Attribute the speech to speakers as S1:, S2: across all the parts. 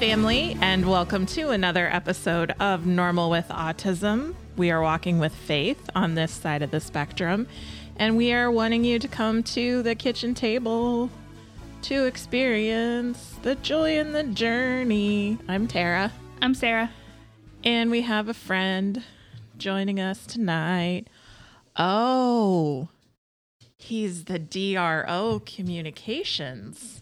S1: family, and welcome to another episode of Normal with Autism. We are walking with faith on this side of the spectrum, and we are wanting you to come to the kitchen table to experience the joy in the journey. I'm Tara,
S2: I'm Sarah.
S1: and we have a friend joining us tonight. Oh, he's the DRO Communications.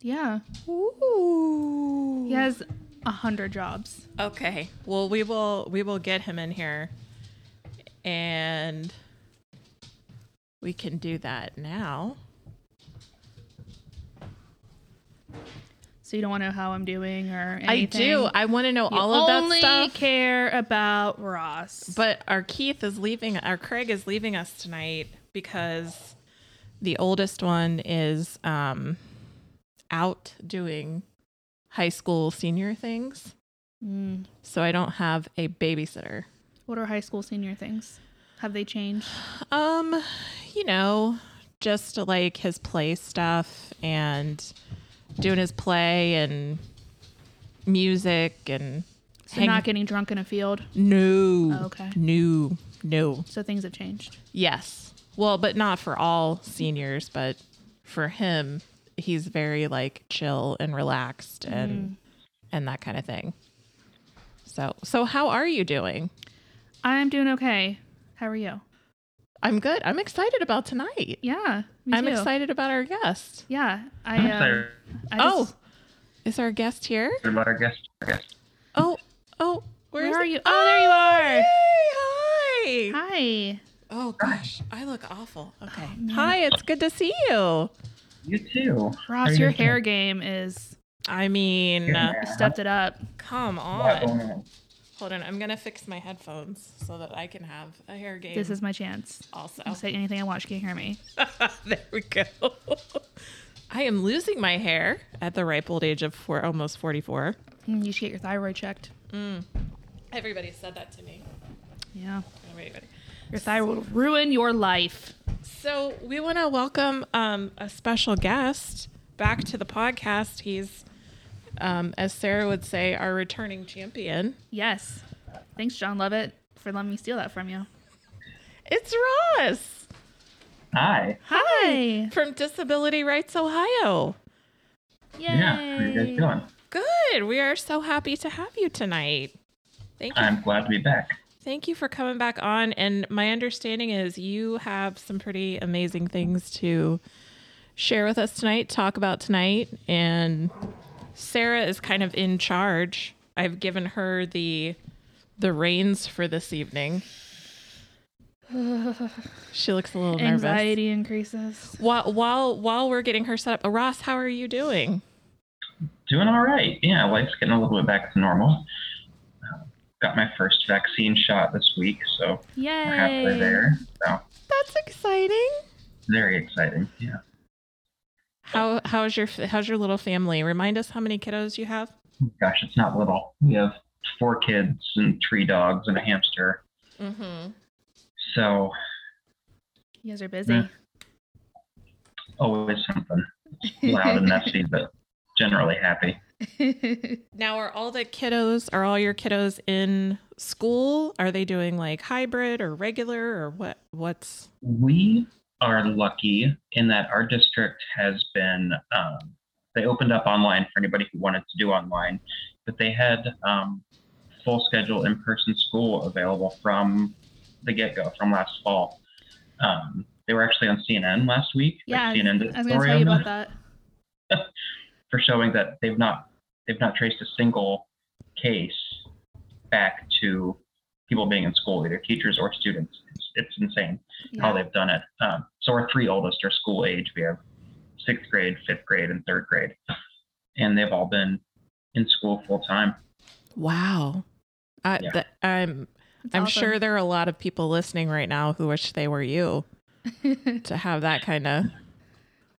S2: Yeah.
S1: Ooh.
S2: He has a hundred jobs.
S1: Okay. Well, we will we will get him in here and we can do that now.
S2: So you don't want to know how I'm doing or anything.
S1: I do. I want to know
S2: You
S1: all of that stuff.
S2: only care about Ross.
S1: But our Keith is leaving our Craig is leaving us tonight because the oldest one is um out doing high school senior things.
S2: Mm.
S1: So I don't have a babysitter.
S2: what are high school senior things? Have they changed?
S1: Um, you know, just like his play stuff and doing his play and music and
S2: So
S1: hang-
S2: not getting drunk in a field.
S1: no,
S2: Oh, okay.
S1: no, no.
S2: So things have changed.
S1: Yes, well, but not for all seniors, but for him, he's very like chill and relaxed and and that kind of thing. So, so how are you doing?
S2: I'm doing okay. How are you?
S1: I'm good. I'm excited about tonight.
S2: Yeah. Me
S1: I'm
S2: too.
S1: excited about our guest.
S2: Yeah. I.
S3: I'm
S2: Uh, I
S1: oh,
S2: just-
S1: is our guest here?
S3: about our guest. Our guest.
S1: Oh, oh,
S2: Where
S1: is
S2: are
S1: it?
S2: you? Oh, there you are.
S1: Hey, hi.
S2: Hi.
S1: Oh gosh, I look awful. Okay.
S2: man.
S1: hi, it's good to see you.
S3: You too.
S2: Ross,
S3: you
S2: your
S3: doing?
S2: hair game is
S1: I mean,
S3: Yeah.
S2: you stepped it up.
S1: come on.
S3: going.
S1: Hold on, I'm gonna fix my headphones so that I can have a hair game.
S2: This is my chance.
S1: also.
S2: I'll say anything I want. You can't hear me.
S1: there we go. I am losing my hair at the ripe old age of four, almost 44.
S2: Mm, You should get your thyroid checked.
S1: Everybody said that to me.
S2: Yeah.
S1: Everybody.
S2: Your thyroid will ruin your life.
S1: So we want to welcome um, a special guest back to the podcast. He's, um, as Sarah would say, our returning champion.
S2: Yes. Thanks, Jon Lovett, for letting me steal that from you.
S1: It's Ross
S3: Hi.
S2: Hi.
S1: from Disability Rights Ohio.
S2: Yay.
S3: Yeah. How are you guys doing?
S1: Good. We are so happy to have you tonight. Thank you.
S3: I'm glad to be back.
S1: Thank you for coming back on. And my understanding is you have some pretty amazing things to share with us tonight, talk about tonight. And Sarah is kind of in charge. I've given her the the reins for this evening. She looks a little nervous.
S2: Anxiety increases.
S1: While while while we're getting her set up, Ross, how are you doing?
S3: Doing all right. Yeah, life's getting a little bit back to normal. Got my first vaccine shot this week, so
S2: Yay.
S3: we're halfway there. So
S1: That's exciting.
S3: very exciting. Yeah.
S1: How how's your how's your little family? Remind us how many kiddos you have.
S3: Gosh, it's not little. We have four kids and three dogs and a hamster.
S1: Mm-hmm.
S3: So
S2: You guys are busy.
S3: Yeah. always something loud and messy, but generally happy.
S1: Now, are all the kiddos, are all your kiddos in school? Are they doing like hybrid or regular or what? What's
S3: We are lucky in that our district has been, um, they opened up online for anybody who wanted to do online, but they had um, full schedule in person school available from the get go, from last fall. Um, they were actually on CNN last week.
S2: yeah,
S3: like CNN did
S2: I
S3: a
S2: was going to
S3: story
S2: tell you about
S3: that
S2: that.
S3: for showing that they've not they've not traced a single case back to people being in school, either teachers or students. It's, it's insane how they've done it. Um, so our three oldest are school age. We have sixth grade, fifth grade, and third grade, and they've all been in school full time.
S1: wow? I,
S3: Yeah.
S1: th- I'm
S2: That's
S1: I'm
S2: awesome.
S1: sure there are a lot of people listening right now who wish they were you to have that kind of.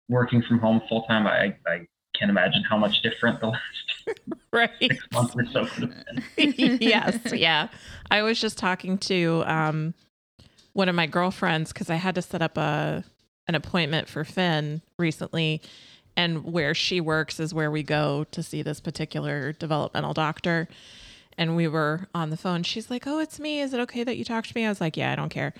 S3: Working from home full time, I, I can't imagine how much different the last
S1: Right.
S3: six months or so could have been.
S1: yes, yeah. I was just talking to um, one of my girlfriends because I had to set up a an appointment for Finn recently, and where she works is where we go to see this particular developmental doctor. And we were on the phone. She's like, "Oh, it's me. Is it okay that you talk to me?" I was like, "Yeah, I don't care."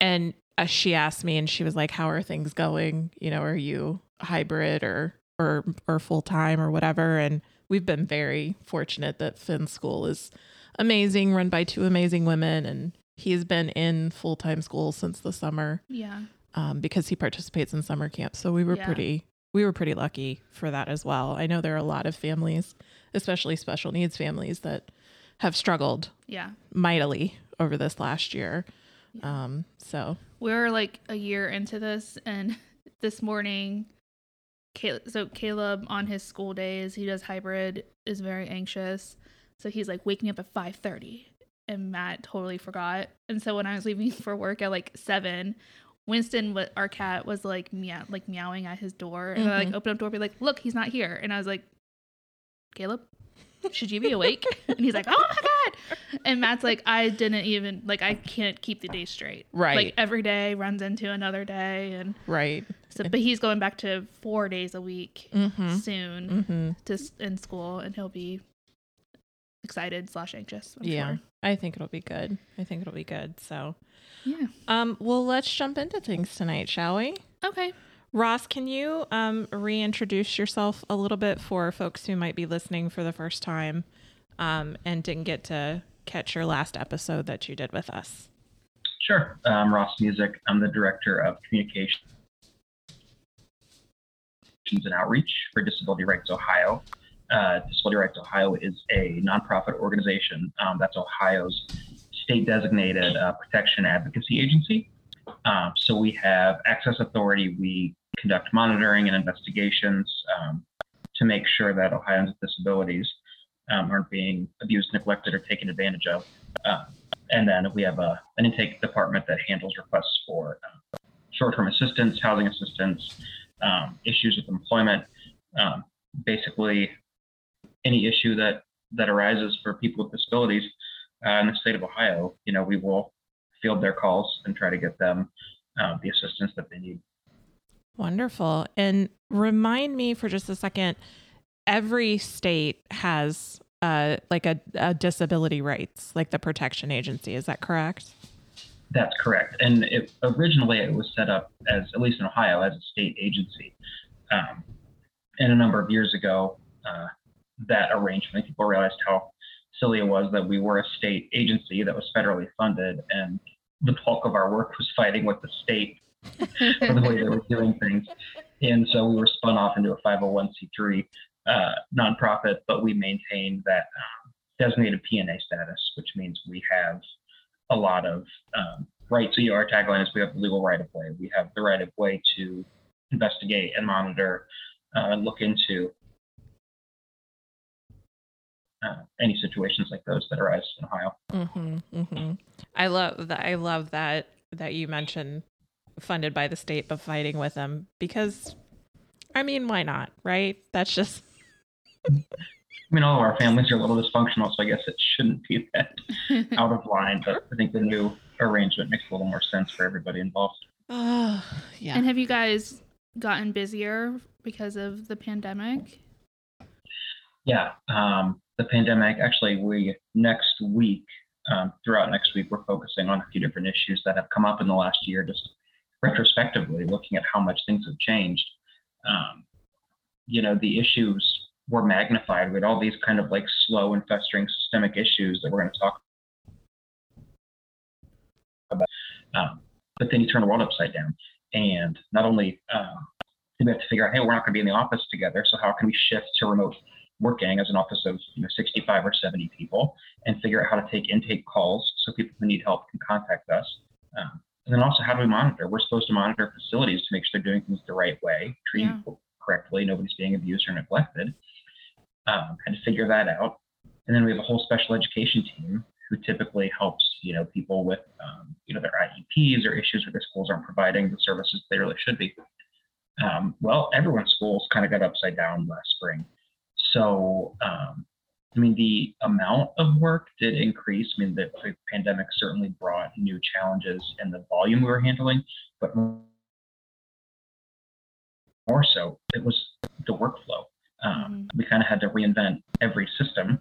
S1: And uh, she asked me, and she was like, "How are things going? You know, are you hybrid or or or full time or whatever?" And we've been very fortunate that Finn's school is amazing, run by two amazing women, and he's been in full time school since the summer
S2: Yeah.
S1: um, because he participates in summer camp. So we were
S2: Yeah.
S1: pretty we were pretty lucky for that as well. I know there are a lot of families, especially special needs families, that have struggled
S2: Yeah.
S1: mightily over this last year. Um, so
S2: We're like a year into this, and this morning, so Caleb on his school days, he does hybrid, is very anxious. So he's like waking up at five thirty, and Matt totally forgot. And so when I was leaving for work at like seven, Winston, wa- our cat, was like meow, like meowing at his door, and I like
S1: Mhm.
S2: opened up the door, be like, "Look, he's not here," and I was like, "Caleb." Should you be awake? and he's like, "Oh my god!" And Matt's like, "I didn't even like. I can't keep the day straight.
S1: Right.
S2: Like every day runs into another day, and
S1: right.
S2: So. But he's going back to four days a week
S1: Mm-hmm.
S2: soon
S1: Mm-hmm.
S2: to in school, and he'll be excited slash anxious. I'm
S1: Yeah.
S2: sure.
S1: I think it'll be good. I think it'll be good. So
S2: Yeah.
S1: um well let's jump into things tonight, shall we?
S2: Okay.
S1: Ross, can you um, reintroduce yourself a little bit for folks who might be listening for the first time um, and didn't get to catch your last episode that you did with us?
S3: Sure. Um, Ross Music. I'm the director of communications and outreach for Disability Rights Ohio. Uh, Disability Rights Ohio is a nonprofit organization um, that's Ohio's state designated uh, protection advocacy agency. Um, so we have access authority. We conduct monitoring and investigations um, to make sure that Ohioans with disabilities um, aren't being abused, neglected, or taken advantage of. Uh, and then we have a, an intake department that handles requests for uh, short-term assistance, housing assistance, um, issues with employment, um, basically any issue that that arises for people with disabilities uh, in the state of Ohio. You know, we will field their calls and try to get them uh, the assistance that they need.
S1: Wonderful. And remind me for just a second every state has uh, like a, a disability rights, like the protection agency. Is that correct?
S3: That's correct. And it, originally, it was set up as, at least in Ohio, as a state agency. Um, and a number of years ago, uh, that arrangement, people realized how silly it was that we were a state agency that was federally funded, and the bulk of our work was fighting with the state for the way they were doing things. And so we were spun off into a 501c3 uh, nonprofit, but we maintain that um, designated PNA status, which means we have a lot of um, rights. So you know, our tagline is we have the legal right of way. We have the right of way to investigate and monitor uh, and look into uh, any situations like those that arise in Ohio.
S1: Mm-hmm, mm-hmm. I love that. I love that that you mentioned funded by the state, but fighting with them because, I mean, why not? Right? That's just
S3: I mean, all of our families are a little dysfunctional, so I guess it shouldn't be that out of line. But I think the new arrangement makes a little more sense for everybody involved.
S1: oh yeah.
S2: And have you guys gotten busier because of the pandemic?
S3: Yeah, um, the pandemic. Actually, we next week, um, throughout next week, we're focusing on a few different issues that have come up in the last year, just retrospectively looking at how much things have changed. Um, you know, the issues were magnified with all these kind of like slow and festering systemic issues that we're going to talk about. Um, but then you turn the world upside down, and not only um, do we have to figure out, hey, we're not going to be in the office together, so how can we shift to remote working as an office of you know 65 or 70 people and figure out how to take intake calls so people who need help can contact us. Um, and then also, how do we monitor? We're supposed to monitor facilities to make sure they're doing things the right way, treating
S2: Yeah.
S3: people correctly, nobody's being abused or neglected. Um, had to figure that out. And then we have a whole special education team who typically helps, you know, people with, um, you know, their IEPs or issues where their schools aren't providing the services they really should be. Um, well, everyone's schools kind of got upside down last spring. So, um, I mean, the amount of work did increase. I mean, the, pandemic certainly brought new challenges and the volume we were handling, but more so, it was the workflow. Um, We kind of had to reinvent every system.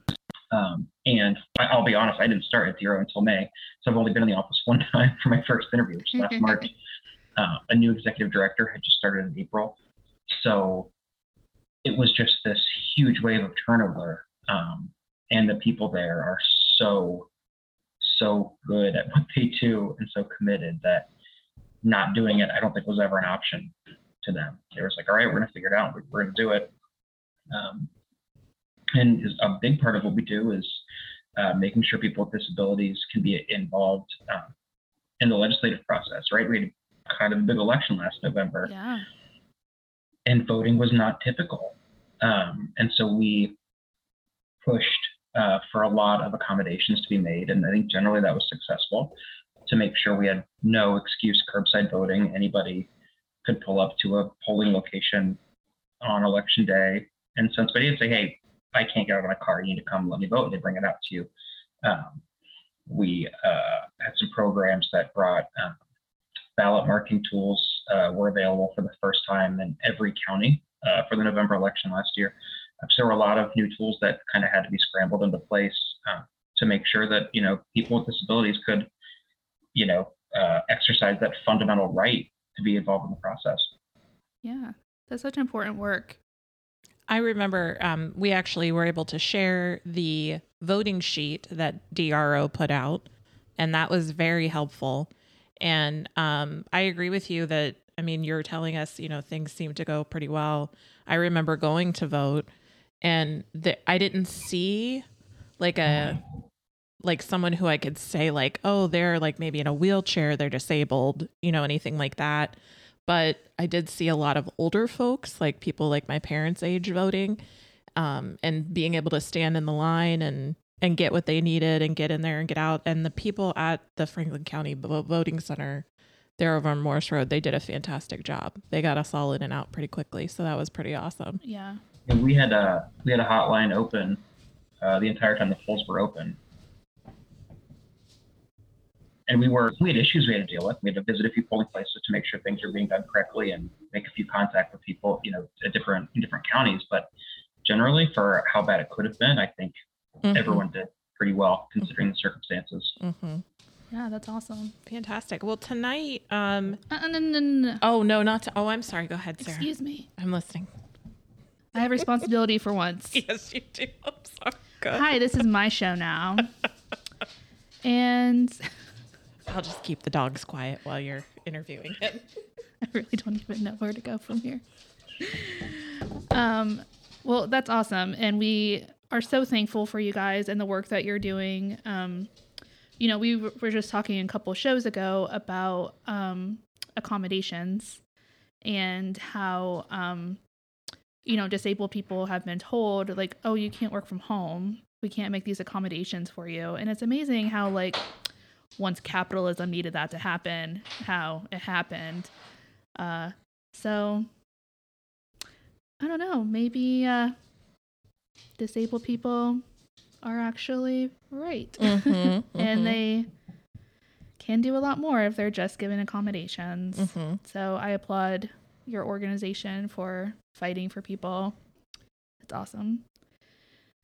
S3: Um, and I, I'll be honest, I didn't start at DRO until May. So I've only been in the office one time for my first interview, which was last March. Uh, a new executive director had just started in April. So it was just this huge wave of turnover. Um, and the people there are so, so good at what they do and so committed that not doing it, I don't think was ever an option to them. They was like, all right, we're going to figure it out. We're, we're going to do it. Um, and is a big part of what we do is uh, making sure people with disabilities can be involved um, in the legislative process, right? We had kind of a big election last November
S2: Yeah.
S3: and voting was not typical. Um, and so we pushed uh, for a lot of accommodations to be made. And I think generally that was successful to make sure we had no excuse curbside voting. Anybody could pull up to a polling location on election day and so somebody would say, hey, I can't get out of my car. You need to come let me vote. And They bring it out to you. Um, we uh, had some programs that brought um, ballot marking tools uh, were available for the first time in every county uh, for the November election last year. Um, so there were a lot of new tools that kind of had to be scrambled into place uh, to make sure that you know people with disabilities could, you know, uh, exercise that fundamental right to be involved in the process.
S2: Yeah. That's such important work.
S1: I remember um, we actually were able to share the voting sheet that DRO put out, and that was very helpful. And um, I agree with you that, I mean, you're telling us, you know, things seem to go pretty well. I remember going to vote, and the, I didn't see like a like someone who I could say like, oh, they're like maybe in a wheelchair, they're disabled, you know, anything like that but I did see a lot of older folks, like people like my parents' age voting, um, and being able to stand in the line and and get what they needed and get in there and get out. And the people at the Franklin County Voting Center there over on Morse Road, they did a fantastic job. They got us all in and out pretty quickly, so that was pretty awesome.
S2: Yeah.
S3: And we had a we had a hotline open uh, the entire time the polls were open, and we were we had issues we had to deal with. We had to visit a few polling places to make sure things were being done correctly and make a few contact with people, you know, at different in different counties. But generally, for how bad it could have been, I think
S1: Mhm.
S3: everyone did pretty well considering the circumstances.
S1: Mhm.
S2: Yeah, that's awesome.
S1: Fantastic. Well, tonight, um,
S2: Uh, no, no, no, no.
S1: oh no, not to, oh, I'm sorry. Go ahead, Sarah.
S2: Excuse me.
S1: I'm listening.
S2: I have responsibility for once.
S1: Yes, you do. I'm sorry.
S2: Hi, this is my show now. And
S1: I'll just keep the dogs quiet while you're interviewing him.
S2: I really don't even know where to go from here. Um, well, that's awesome, and we are so thankful for you guys and the work that you're doing. Um, you know, we were just talking a couple shows ago about um, accommodations and how um, you know disabled people have been told like, oh, you can't work from home. We can't make these accommodations for you, and it's amazing how like once capitalism needed that to happen, how it happened. Uh, so I don't know. Maybe uh, disabled people are actually right,
S1: Mhm, mhm.
S2: and they can do a lot more if they're just given accommodations.
S1: Mhm.
S2: So I applaud your organization for fighting for people. It's awesome.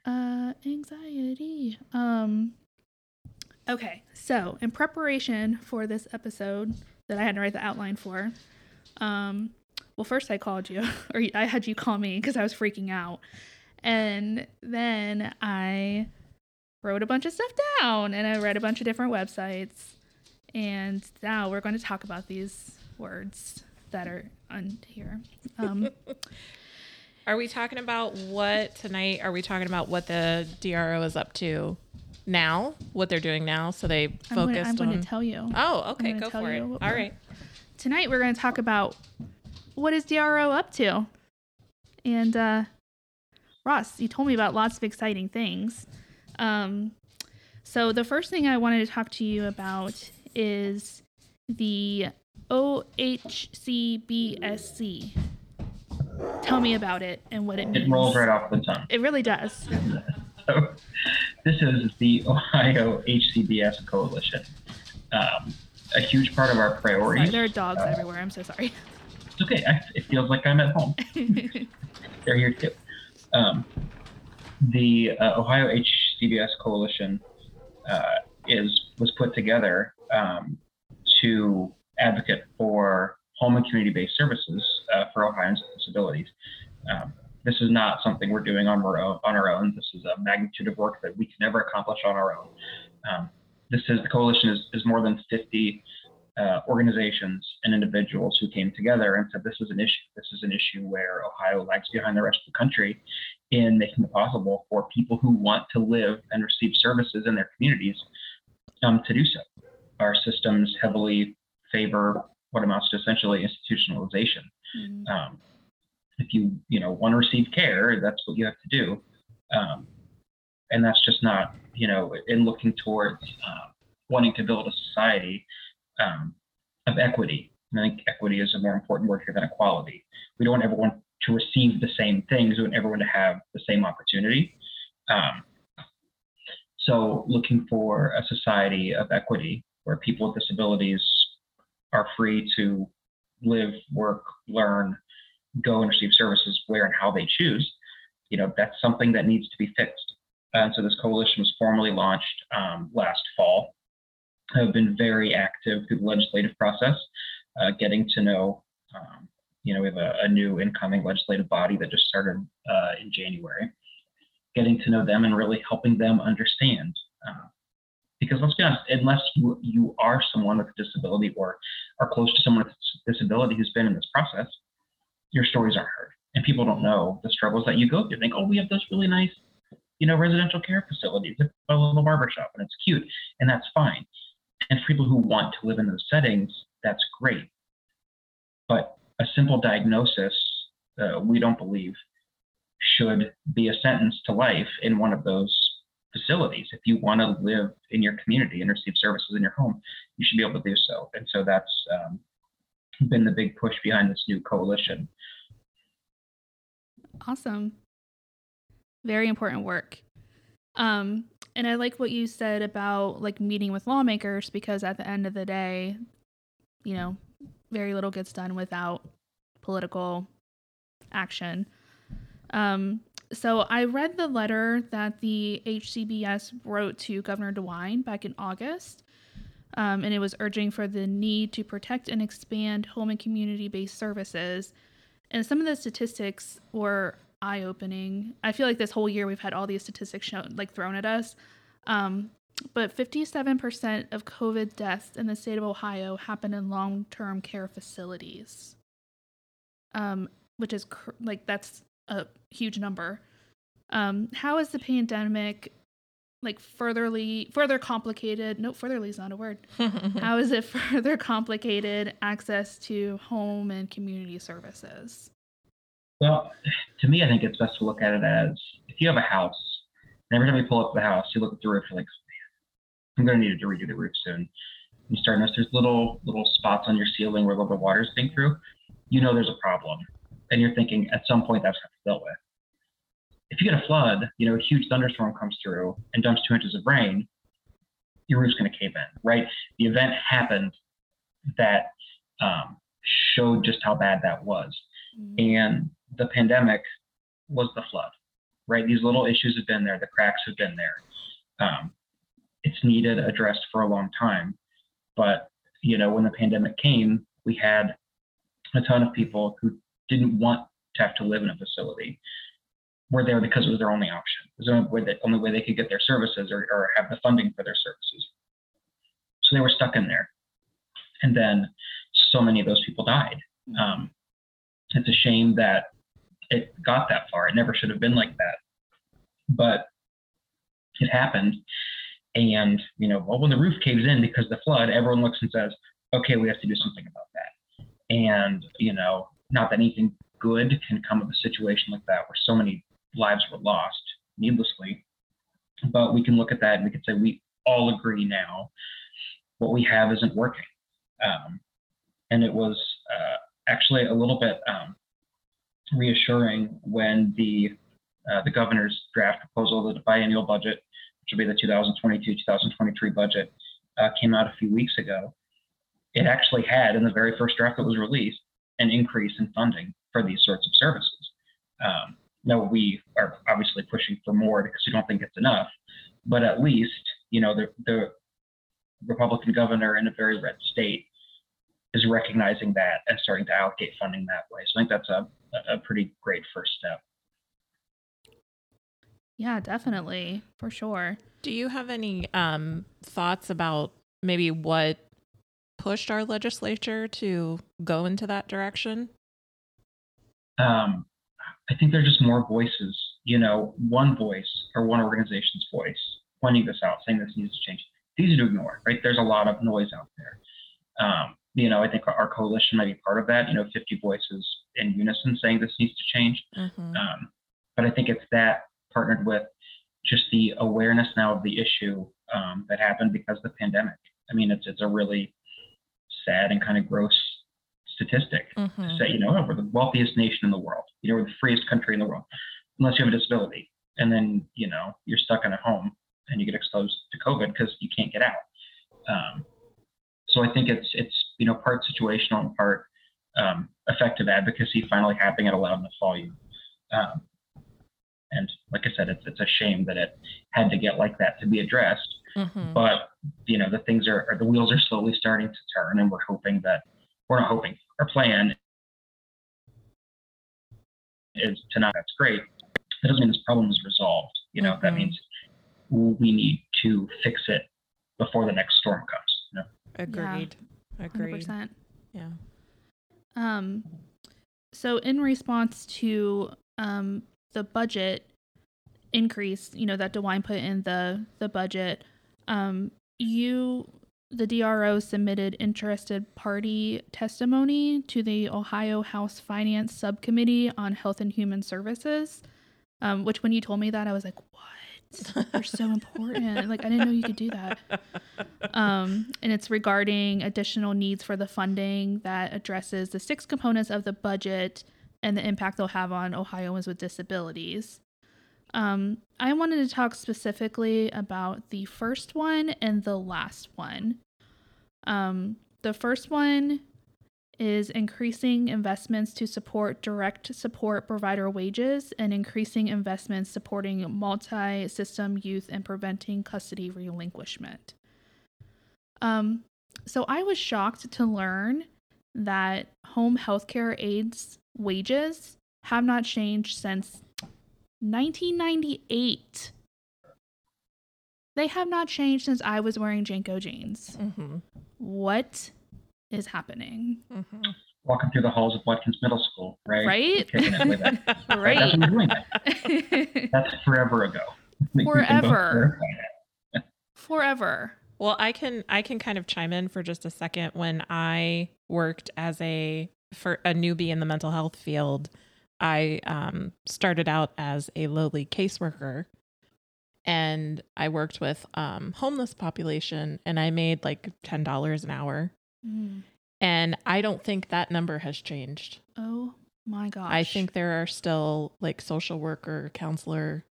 S2: Uh, anxiety. Um. Okay, so in preparation for this episode that I had to write the outline for, um, well, first I called you, or I had you call me because I was freaking out, and then I wrote a bunch of stuff down and I read a bunch of different websites, and now we're going to talk about these words that are on here. Um,
S1: Are we talking about what tonight? Are we talking about what the DRO is up to now? What they're doing now? So they
S2: I'm going,
S1: focused
S2: I'm going to tell you.
S1: oh, okay, go
S2: tell
S1: for it.
S2: you
S1: All
S2: what we're-
S1: right.
S2: Tonight we're going to talk about what is DRO up to. And uh, Ross, you told me about lots of exciting things. Um, so the first thing I wanted to talk to you about is the OHCBSC. Tell me about it and what it means.
S3: It rolls right off the tongue.
S2: It really does.
S3: So this is the Ohio HCBS Coalition. Um, a huge part of our
S2: Sorry,
S3: priorities.
S2: there are dogs everywhere. I'm so sorry.
S3: It's okay. I, it feels like I'm at home. They're here too. Um, the uh, Ohio HCBS Coalition uh, is was put together um, to advocate for home and community-based services uh, for Ohioans with disabilities. Um, this is not something we're doing on our own. On our own, this is a magnitude of work that we can never accomplish on our own. Um, this is the coalition is, is more than 50 uh, organizations and individuals who came together and said this is an issue. This is an issue where Ohio lags behind the rest of the country in making it possible for people who want to live and receive services in their communities um, to do so. Our systems heavily favor what amounts to essentially institutionalization. Mm-hmm. Um, if you you know want to receive care, that's what you have to do, um, and that's just not you know in looking towards uh, wanting to build a society um, of equity. And I think equity is a more important word here than equality. We don't want everyone to receive the same things. We want everyone to have the same opportunity. Um, so looking for a society of equity where people with disabilities are free to live, work, learn, go and receive services where and how they choose, you know, that's something that needs to be fixed. And so this coalition was formally launched um, last fall. Have been very active through the legislative process, uh, getting to know. Um, you know, we have a, a, new incoming legislative body that just started uh, in January. Getting to know them and really helping them understand uh, because let's be honest, unless you you are someone with a disability or are close to someone with a disability who's been in this process, your stories aren't heard. And people don't know the struggles that you go through. They think, oh, we have this really nice, you know, residential care facilities, a little barbershop, and it's cute, and that's fine. And for people who want to live in those settings, that's great. But a simple diagnosis, uh, we don't believe, should be a sentence to life in one of those facilities. If you want to live in your community and receive services in your home, you should be able to do so. And so that's um, been the big push behind this new coalition.
S2: Awesome. Very important work. Um, and I like what you said about like meeting with lawmakers because at the end of the day, you know, very little gets done without political action. Um, so I read the letter that the HCBS wrote to Governor DeWine back in August, um, and it was urging for the need to protect and expand home and community based services. And some of the statistics were eye opening. I feel like this whole year we've had all these statistics shown, like thrown at us. Um, but 57% of COVID deaths in the state of Ohio happen in long term care facilities, um, which is cr- like that's a huge number. Um, how is the pandemic like furtherly further complicated? No, furtherly is not a word. how is it further complicated access to home and community services?
S3: Well, to me, I think it's best to look at it as if you have a house, and every time you pull up the house, you look at the roof, you're like, oh, I'm going to need to redo the roof soon. You start notice there's little little spots on your ceiling where a little bit of water is being through. You know there's a problem and you're thinking at some point that's to be dealt with. If you get a flood, you know, a huge thunderstorm comes through and dumps two inches of rain, your roof's going to cave in, right? The event happened that um, showed just how bad that was. Mm-hmm. And the pandemic was the flood, right? These little issues have been there, the cracks have been there. Um, it's needed addressed for a long time. But, you know, when the pandemic came, we had a ton of people who didn't want to have to live in a facility were there because it was their only option. It was the only way, that, only way they could get their services or, or have the funding for their services. So they were stuck in there. And then so many of those people died. Mm-hmm. Um, it's a shame that it got that far. It never should have been like that. But it happened. And, you know, well, when the roof caves in because the flood, everyone looks and says, okay, we have to do something about that. And, you know, not that anything good can come of a situation like that where so many lives were lost needlessly. But we can look at that and we can say we all agree now what we have isn't working. Um, and it was uh, actually a little bit um, reassuring when the uh, the governor's draft proposal, the biennial budget, which will be the 2022-2023 budget, uh, came out a few weeks ago. It actually had in the very first draft that was released an increase in funding for these sorts of services. Um, no, we are obviously pushing for more because we don't think it's enough, but at least you know the the Republican governor in a very red state is recognizing that and starting to allocate funding that way. So I think that's a a pretty great first step.
S2: Yeah, definitely, for sure.
S1: Do you have any um, thoughts about maybe what pushed our legislature to go into that direction?
S3: Um, I think there's just more voices, you know, one voice or one organization's voice pointing this out, saying this needs to change. It's easy to ignore, right? There's a lot of noise out there. Um, you know, I think our coalition might be part of that, you know, 50 voices in unison saying this needs to change. Mm-hmm. Um, but I think it's that partnered with just the awareness now of the issue um, that happened because of the pandemic. I mean, it's it's a really sad and kind of gross statistic mm-hmm. to say, you know, we're the wealthiest nation in the world. You know, we're the freest country in the world, unless you have a disability, and then you know you're stuck in a home and you get exposed to COVID because you can't get out. Um, so I think it's it's you know part situational and part um, effective advocacy finally happening at a loud enough volume. Um, and like I said, it's it's a shame that it had to get like that to be addressed. Mm-hmm. But you know the things are, are the wheels are slowly starting to turn, and we're hoping that we're not hoping our plan is to not. That's great. That doesn't mean this problem is resolved. You know mm-hmm. that means we need to fix it before the next storm comes. You know?
S1: Agreed. Yeah, Agreed. 100%. Yeah.
S2: Um, so in response to um, the budget increase, you know, that DeWine put in the the budget, um, you the DRO submitted interested party testimony to the Ohio House Finance Subcommittee on Health and Human Services. Um, which when you told me that, I was like, what? They're so important. Like I didn't know you could do that. Um, and it's regarding additional needs for the funding that addresses the six components of the budget and the impact they'll have on Ohioans with disabilities. Um, I wanted to talk specifically about the first one and the last one. Um, the first one is increasing investments to support direct support provider wages and increasing investments supporting multi system youth and preventing custody relinquishment. Um, so I was shocked to learn that home healthcare aides' wages have not changed since 1998. They have not changed since I was wearing JNCO jeans. Mm-hmm. What is happening.
S3: Mm-hmm. Walking through the halls of Watkins Middle School, right?
S2: Right.
S3: right. That's doing. That's forever ago.
S2: Forever. forever.
S1: Well, I can I can kind of chime in for just a second. When I worked as a for a newbie in the mental health field, I um, started out as a lowly caseworker, and I worked with um, homeless population, and I made like ten dollars an hour Mm. And I don't think that number has changed.
S2: Oh my gosh.
S1: I think there are still like social worker, counselor,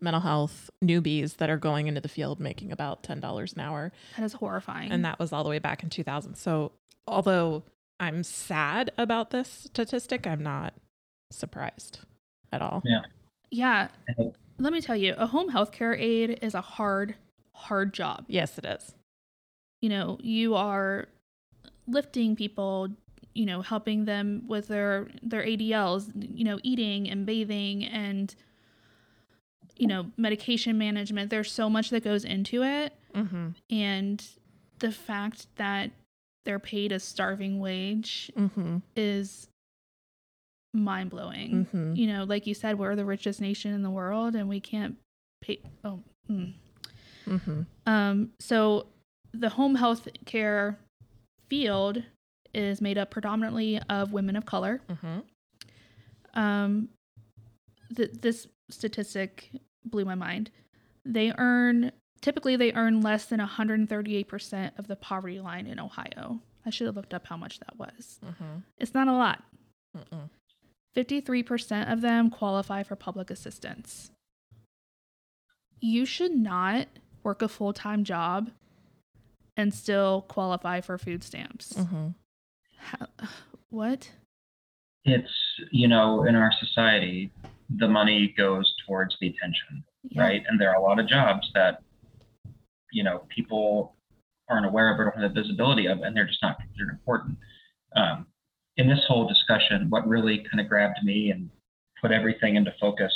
S1: mental health newbies that are going into the field making about $10 an hour.
S2: That is horrifying.
S1: And that was all the way back in 2000. So, although I'm sad about this statistic, I'm not surprised at all.
S3: Yeah.
S2: Yeah. Let me tell you, a home health care aide is a hard, hard job.
S1: Yes, it is.
S2: You know, you are lifting people you know helping them with their their adls you know eating and bathing and you know medication management there's so much that goes into it mm-hmm. and the fact that they're paid a starving wage mm-hmm. is mind-blowing mm-hmm. you know like you said we're the richest nation in the world and we can't pay oh mm. Mm-hmm. um so the home health care field is made up predominantly of women of color. Mm-hmm. Um, th- this statistic blew my mind. They earn typically they earn less than 138% of the poverty line in Ohio. I should have looked up how much that was. Mm-hmm. It's not a lot. Mm-mm. 53% of them qualify for public assistance. You should not work a full time job and still qualify for food stamps. Mm-hmm. How, what?
S3: it's you know in our society the money goes towards the attention
S2: Yeah.
S3: right and there are a lot of jobs that you know people aren't aware of or don't have the visibility of and they're just not considered important um, in this whole discussion what really kind of grabbed me and put everything into focus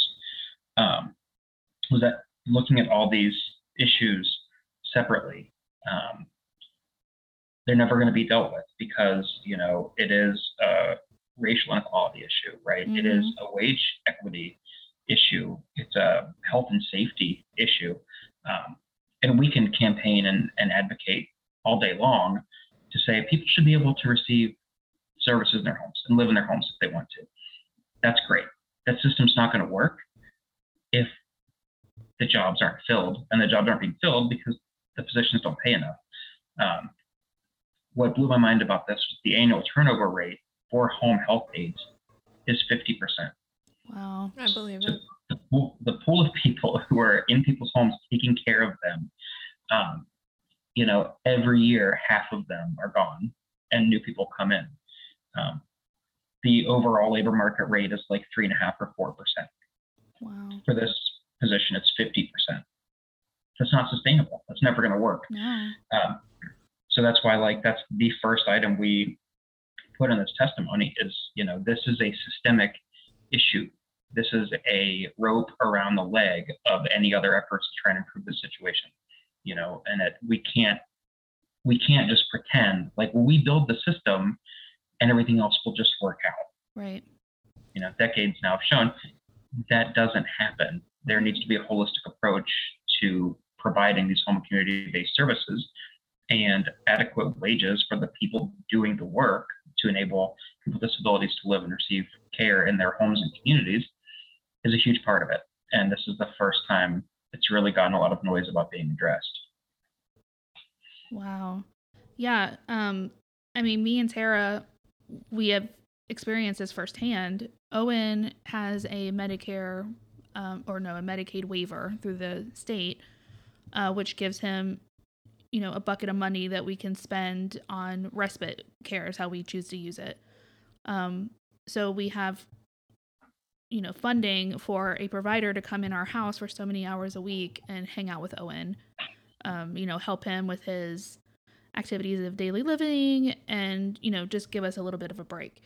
S3: um, was that looking at all these issues separately um, they're never going to be dealt with because you know it is a racial inequality issue right? It is a wage equity issue. It's a health and safety issue. Um, and we can campaign and, and advocate all day long to say people should be able to receive services in their homes and live in their homes if they want to that's great that system's not going to work if the jobs aren't filled and the jobs aren't being filled because the positions don't pay enough um, what blew my mind about this was the annual turnover rate for home health aides is 50%.
S2: Wow.
S1: I believe
S3: So
S1: it.
S3: the pool, the pool of people who are in people's homes taking care of them, um, you know, every year half of them are gone and new people come in. Um, the overall labor market rate is like three and a half or four percent.
S2: Wow.
S3: For this position, it's 50%. That's not sustainable. That's never going to work.
S2: No.
S3: Um, so that's why, like, that's the first item we put in this testimony is, you know, this is a systemic issue. This is a rope around the leg of any other efforts to try and improve the situation, you know, and that we can't, we can't just pretend like well, we build the system and everything else will just work out.
S2: Right.
S3: You know, decades now have shown that doesn't happen. There needs to be a holistic approach to providing these home community-based services and adequate wages for the people doing the work to enable people with disabilities to live and receive care in their homes and communities is a huge part of it. And this is the first time it's really gotten a lot of noise about being addressed.
S2: Wow. Yeah. Um, I mean, me and Tara, we have experienced this firsthand. Owen has a Medicare, um, or no, a Medicaid waiver through the state, uh, which gives him, you know, a bucket of money that we can spend on respite care, is how we choose to use it. Um, so we have, you know, funding for a provider to come in our house for so many hours a week and hang out with Owen um, you know, help him with his activities of daily living and, you know, just give us a little bit of a break.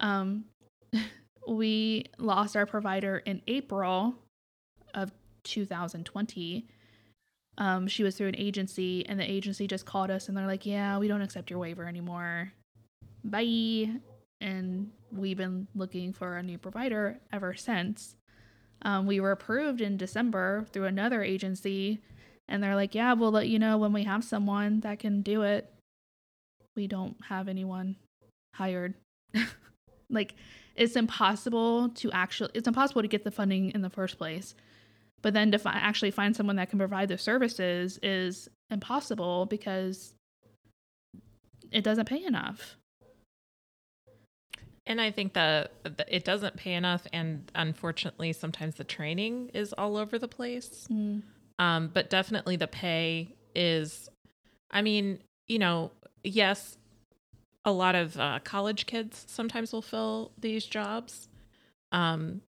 S2: Um, we lost our provider in April of 2020. Um, she was through an agency, and the agency just called us and they're like, Yeah, we don't accept your waiver anymore. Bye. And we've been looking for a new provider ever since. Um, we were approved in December through another agency and they're like, "Yeah, we'll let you know when we have someone that can do it." We don't have anyone hired. like it's impossible to actually it's impossible to get the funding in the first place. But then to fi- actually find someone that can provide the services is impossible because it doesn't pay enough.
S1: And I think the it doesn't pay enough, and unfortunately, sometimes the training is all over the place.
S2: Mm.
S1: Um, but definitely the pay is, I mean, you know, yes, a lot of uh, college kids sometimes will fill these jobs. Um,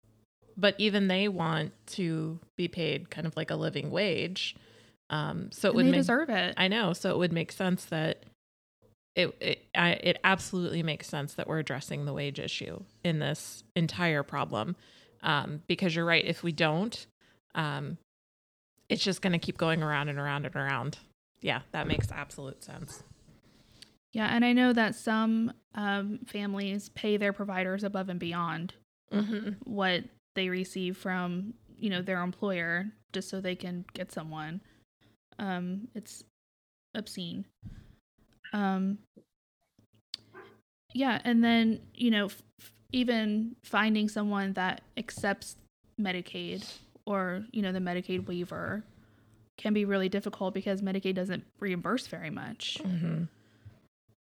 S1: but even they want to be paid kind of like a living wage. Um, so it
S2: And
S1: would
S2: they
S1: make,
S2: deserve it.
S1: I know. So it would make sense that it it I, it absolutely makes sense that we're addressing the wage issue in this entire problem, um, because you're right. If we don't, um, it's just going to keep going around and around and around. Yeah, that makes absolute sense.
S2: yeah, and I know that some um, families pay their providers above and beyond
S1: Mm-hmm.
S2: what they receive from you know their employer just so they can get someone um it's obscene um yeah and then you know f- even finding someone that accepts medicaid or you know the medicaid waiver can be really difficult because medicaid doesn't reimburse very much
S1: Mm-hmm.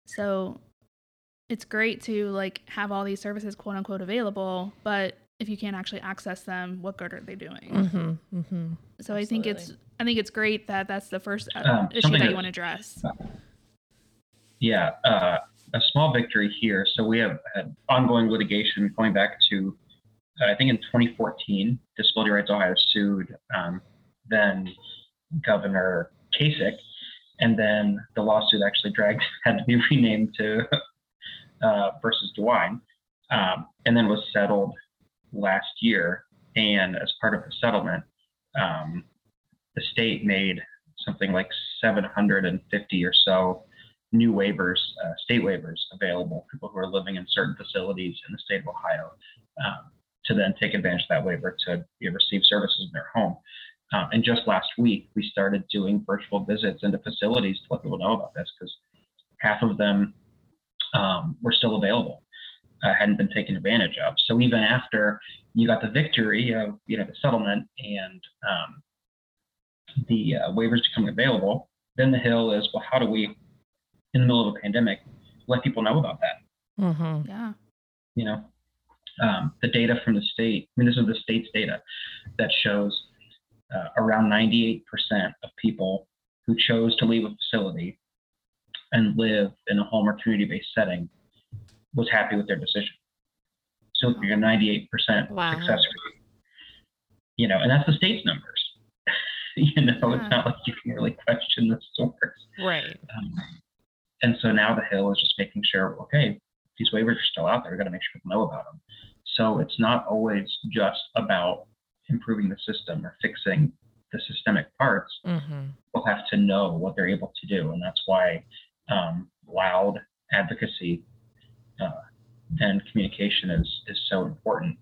S2: so it's great to like have all these services quote unquote available, but if you can't actually access them, what good are they doing?
S1: Mm-hmm. Mm-hmm.
S2: So I think it's I think it's great that that's the first uh,
S3: Um,
S2: issue
S3: something
S2: that you want to address.
S3: Yeah, uh, a small victory here. So we have had ongoing litigation going back to, I think in 2014, Disability Rights Ohio sued um, then Governor Kasich, and then the lawsuit actually dragged had to be renamed to uh, versus DeWine, um, and then was settled last year. And as part of the settlement, um, the state made something like 750 or so new waivers, uh, state waivers available, people who are living in certain facilities in the state of Ohio, um, to then take advantage of that waiver to you know, receive services in their home. Um, and just last week, we started doing virtual visits into facilities to let people know about this because half of them um, were still available, uh, hadn't been taken advantage of. So even after you got the victory of you know the settlement and um, the uh, waivers becoming available, then the hill is well, how do we, in the middle of a pandemic, let people know about that?
S1: Mm-hmm.
S2: Yeah.
S3: You know, um, the data from the state. I mean, this is the state's data that shows uh, around 98% of people who chose to leave a facility and live in a home or community-based setting was happy with their decision. So you're 98%
S1: Wow.
S3: success rate. You know, and that's the state's numbers. you know,
S2: Yeah.
S3: it's not like you can really question the source.
S1: Right.
S3: Um, and so now the Hill is just making sure, okay, these waivers are still out there. We've got to make sure people know about them. So it's not always just about improving the system or fixing the systemic parts.
S1: Mm-hmm.
S3: People have to know what they're able to do. And that's why um, loud advocacy uh, and communication is, is so important.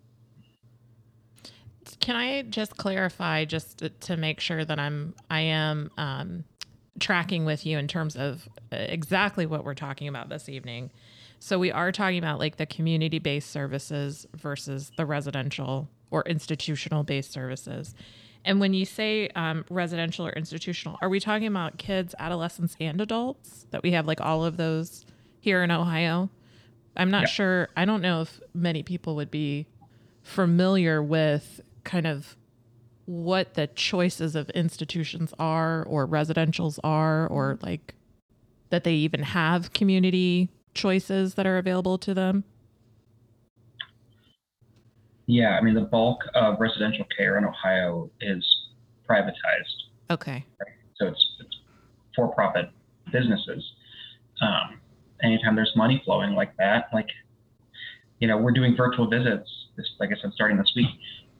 S1: Can I just clarify, just to, to make sure that I'm I am um, tracking with you in terms of uh, exactly what we're talking about this evening? So we are talking about like the community-based services versus the residential or institutional-based services. And when you say um, residential or institutional, are we talking about kids, adolescents, and adults? That we have like all of those here in Ohio? I'm not
S3: Yeah.
S1: sure. I don't know if many people would be familiar with kind of what the choices of institutions are or residentials are or like that they even have community choices that are available to them.
S3: Yeah, I mean, the bulk of residential care in Ohio is privatized.
S1: Okay.
S3: So it's, it's for-profit businesses. Um, anytime there's money flowing like that, like, you know, we're doing virtual visits, this, like I said, starting this week,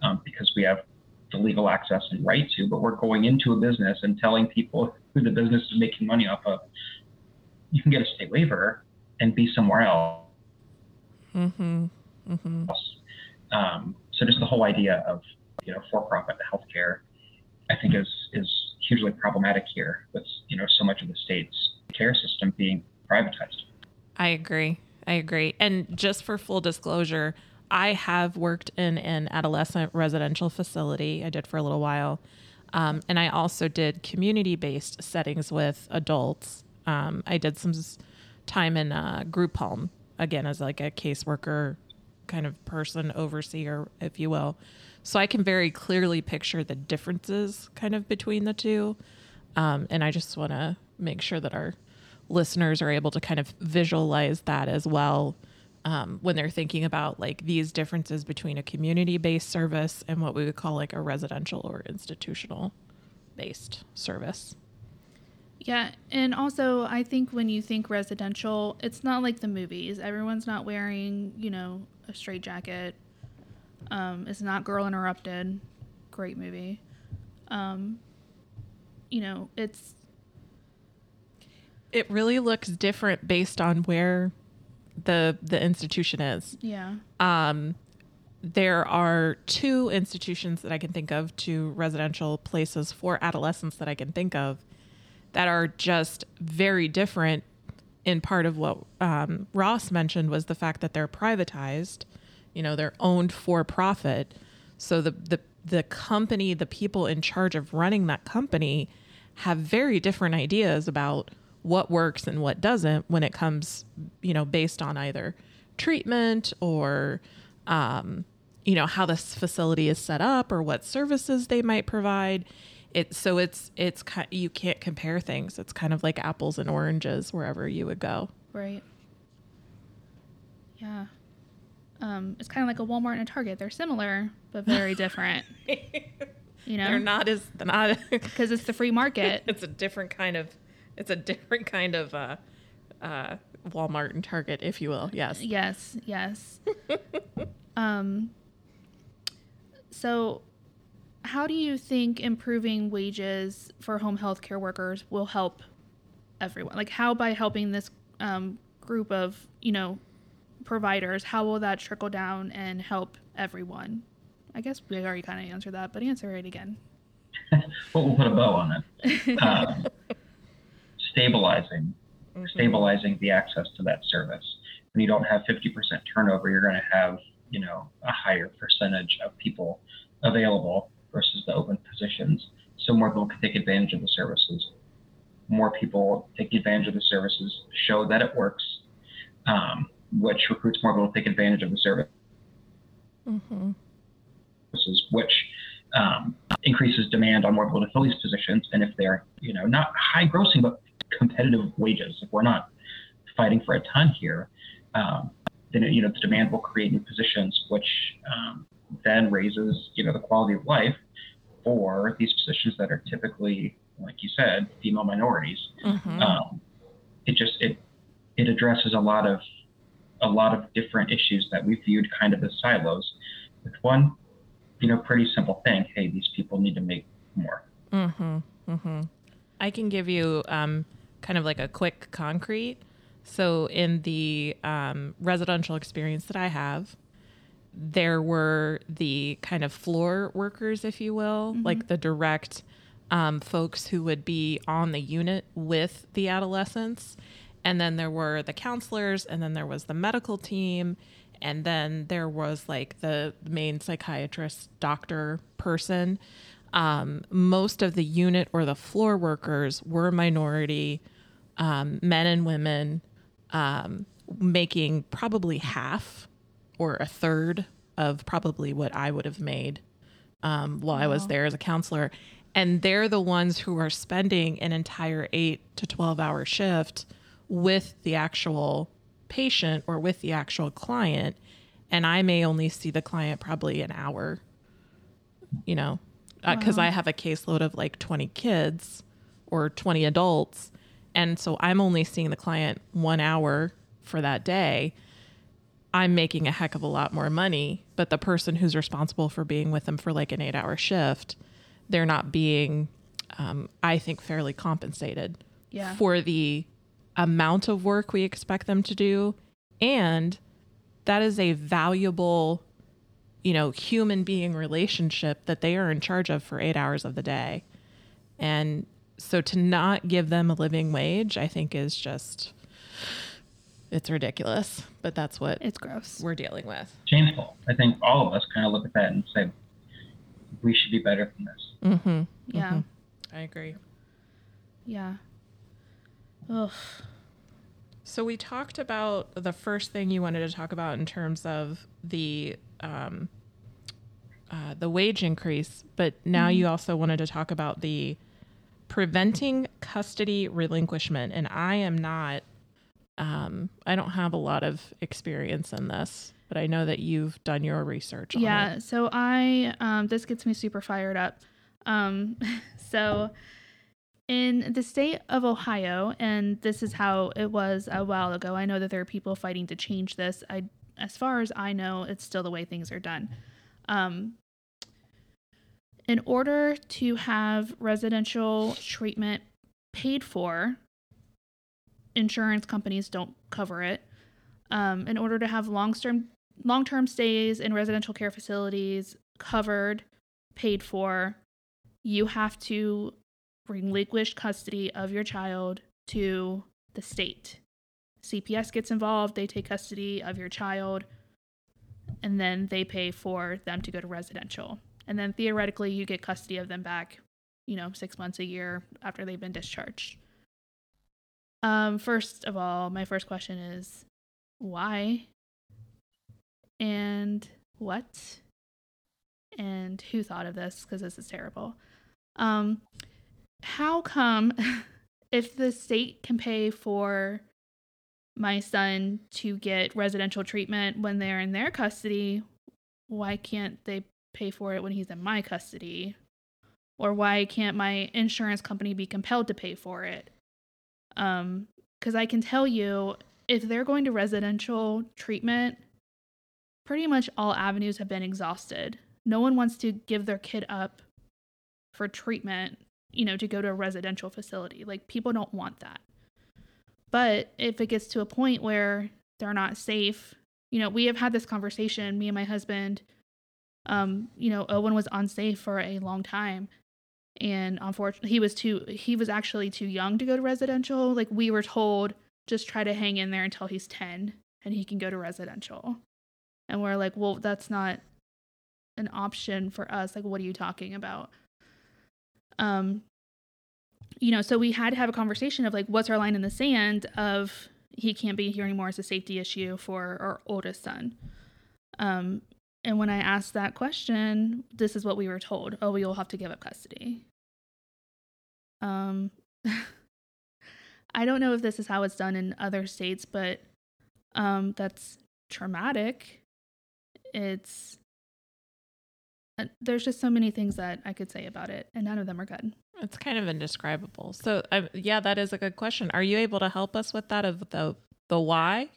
S3: um, because we have the legal access and right to, but we're going into a business and telling people who the business is making money off of, you can get a state waiver and be somewhere else.
S1: Mm-hmm. Mm-hmm.
S3: Um, so just the whole idea of, you know, for-profit healthcare, I think is, is hugely problematic here with, you know, so much of the state's care system being privatized.
S1: I agree. I agree. And just for full disclosure, I have worked in an adolescent residential facility. I did for a little while. Um, and I also did community based settings with adults. Um, I did some time in uh, group home, again, as like a caseworker kind of person, overseer, if you will. So I can very clearly picture the differences kind of between the two. Um, and I just want to make sure that our listeners are able to kind of visualize that as well um, when they're thinking about like these differences between a community based service and what we would call like a residential or institutional based service.
S2: Yeah, and also I think when you think residential, it's not like the movies. Everyone's not wearing, you know, a straight jacket. Um, it's not Girl Interrupted. Great movie. Um, you know, it's
S1: It really looks different based on where the the institution is.
S2: yeah.
S1: Um, there are two institutions that I can think of, two residential places for adolescents that I can think of that are just very different. In part of what um, Ross mentioned was the fact that they're privatized, you know, they're owned for profit. So the the the company, the people in charge of running that company, have very different ideas about what works and what doesn't when it comes, you know, based on either treatment or, um, you know, how this facility is set up or what services they might provide. It so it's it's you can't compare things. It's kind of like apples and oranges wherever you would go.
S2: Right. Yeah. Um, it's kind of like a Walmart and a Target. They're similar, but very different. You know, They're
S1: not as they're not.
S2: because it's the free market.
S1: it's a different kind of. It's a different kind of uh, uh, Walmart and Target, if you will. Yes.
S2: Yes, yes. um, so, how do you think improving wages for home health care workers will help everyone? Like, how by helping this um, group of, you know, providers, how will that trickle down and help everyone? I guess we already kind of answered that, but answer it again.
S3: Well, we'll put a bow on it. Um, stabilizing,
S1: Mhm.
S3: stabilizing the access to that service. When you don't have 50% turnover, you're going to have, you know, a higher percentage of people available versus the open positions. So more people can take advantage of the services. More people take advantage of the services, show that it works, um, which recruits more people to take advantage of the service.
S1: Mhm.
S3: services, which um, increases demand on more people to fill these positions. And if they're, you know, not high grossing but competitive wages, if we're not fighting for a ton here, um, then you know the demand will create new positions, which um, then raises, you know, the quality of life for these positions that are typically, like you said, female minorities.
S1: Mhm.
S3: Um, it just it it addresses a lot of a lot of different issues that we viewed kind of as silos, with one, you know, pretty simple thing. Hey, these people need to make more.
S1: Mm-hmm. Mm-hmm. I can give you um, kind of like a quick concrete. So in the um, residential experience that I have, there were the kind of floor workers, if you will, like the direct um, folks who would be on the unit with the adolescents. And then there were the counselors, and then there was the medical team, and then there was like the main psychiatrist, doctor person. Um, most of the unit or the floor workers were minority um, men and women, um, making probably half or a third of probably what I would have made um, while I was there as a counselor. And they're the ones who are spending an entire eight to 12 hour shift with the actual patient or with the actual client. And I may only see the client probably an hour, you know, because
S2: Wow.
S1: I have a caseload of like 20 kids or 20 adults. And so I'm only seeing the client one hour for that day. I'm making a heck of a lot more money, but the person who's responsible for being with them for like an eight hour shift, they're not being, um, I think, fairly compensated
S2: Yeah.
S1: for the amount of work we expect them to do. And that is a valuable, you know, human being relationship that they are in charge of for eight hours of the day. And so to not give them a living wage, I think is just, it's ridiculous. But that's what
S2: It's gross.
S1: we're dealing with.
S3: Shameful. I think all of us kind of look at that and say, we should be better than this.
S1: Mm-hmm.
S2: Yeah.
S1: I agree.
S2: Yeah. Ugh.
S1: So we talked about the first thing you wanted to talk about in terms of the um, uh, the wage increase, but now you also wanted to talk about the preventing custody relinquishment. And I am not, um, I don't have a lot of experience in this, but I know that you've done your research. On
S2: Yeah. So I um this gets me super fired up. Um so in the state of Ohio, and this is how it was a while ago. I know that there are people fighting to change this. I as far as I know, it's still the way things are done. Um in order to have residential treatment paid for, insurance companies don't cover it. Um, in order to have long-term long-term stays in residential care facilities covered, paid for, you have to relinquish custody of your child to the state. CPS gets involved, they take custody of your child, and then they pay for them to go to residential. And then theoretically, you get custody of them back, you know, six months a year after they've been discharged. Um, first of all, my first question is why and what and who thought of this because this is terrible um how come if the state can pay for my son to get residential treatment when they're in their custody, why can't they pay for it when he's in my custody? Or why can't my insurance company be compelled to pay for it? Um, because I can tell you if they're going to residential treatment, pretty much all avenues have been exhausted. No one wants to give their kid up for treatment, you know, to go to a residential facility. Like people don't want that. But if it gets to a point where they're not safe, you know, we have had this conversation, me and my husband. Um, you know, Owen was unsafe for a long time. And unfortunately, he was too, he was actually too young to go to residential. Like, we were told, just try to hang in there until he's 10 and he can go to residential. And we're like, well, that's not an option for us. Like, what are you talking about? Um, you know, so we had to have a conversation of like, what's our line in the sand of he can't be here anymore as a safety issue for our oldest son. Um, and when I asked that question, this is what we were told: "Oh, you'll have to give up custody." Um, I don't know if this is how it's done in other states, but um, that's traumatic. It's uh, there's just so many things that I could say about it, and none of them are good.
S1: It's kind of indescribable. So, uh, yeah, that is a good question. Are you able to help us with that of the the why?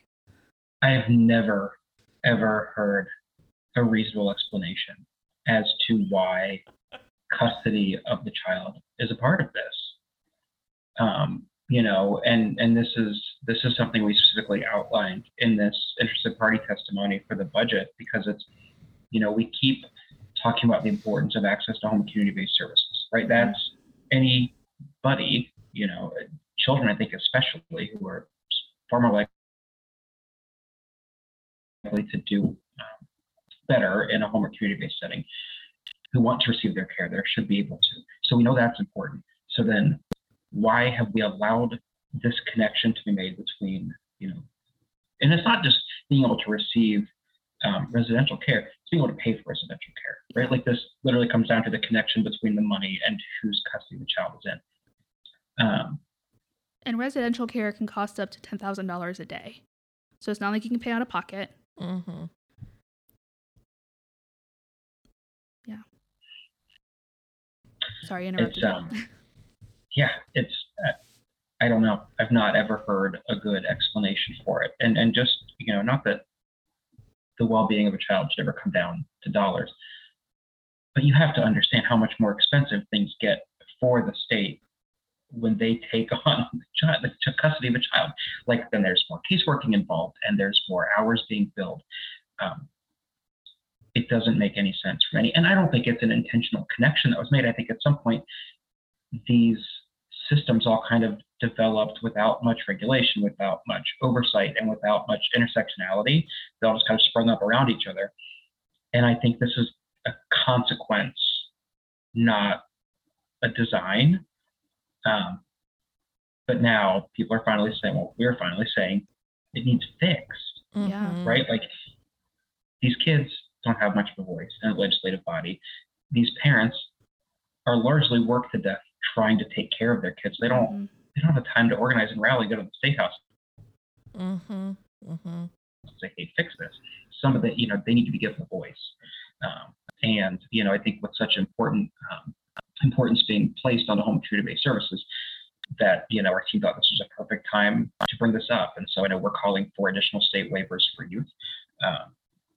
S3: I have never ever heard a reasonable explanation as to why custody of the child is a part of this. Um, you know, and and this is this is something we specifically outlined in this interested party testimony for the budget because it's, you know, we keep talking about the importance of access to home community-based services, right? That's anybody, you know, children, I think especially, who are far more likely to do um, better in a home or community-based setting, who want to receive their care there should be able to. So we know that's important. So then, why have we allowed this connection to be made between, you know, and it's not just being able to receive um, residential care, it's being able to pay for residential care, right? Like this literally comes down to the connection between the money and whose custody the child is in. Um,
S2: and residential care can cost up to ten thousand dollars a day, so it's not like you can pay out of pocket.
S1: Mm-hmm.
S2: Yeah. Sorry, I interrupted.
S3: It's, um, yeah, it's. Uh, I don't know. I've not ever heard a good explanation for it, and and just you know, not that the well-being of a child should ever come down to dollars, but you have to understand how much more expensive things get for the state when they take on the, child, the custody of a child. Like then there's more caseworking involved, and there's more hours being billed. Um, it doesn't make any sense for any, and I don't think it's an intentional connection that was made. I think at some point these systems all kind of developed without much regulation, without much oversight, and without much intersectionality. They all just kind of sprung up around each other. And I think this is a consequence, not a design. Um, but now people are finally saying, well, we're finally saying it needs fixed,
S2: Yeah.
S1: Mhm.
S3: right? Like these kids don't have much of a voice in a legislative body. These parents are largely worked to death trying to take care of their kids. They don't
S2: Mhm.
S3: they don't have the time to organize and rally, go to the state house,
S1: Mm-hmm. Mm-hmm.
S3: say, hey, fix this. Some of the, you know, they need to be given a voice. Um, and, you know, I think with such important um, importance being placed on the home community-based services, that, you know, our team thought this was a perfect time to bring this up. And so I know we're calling for additional state waivers for youth. Um,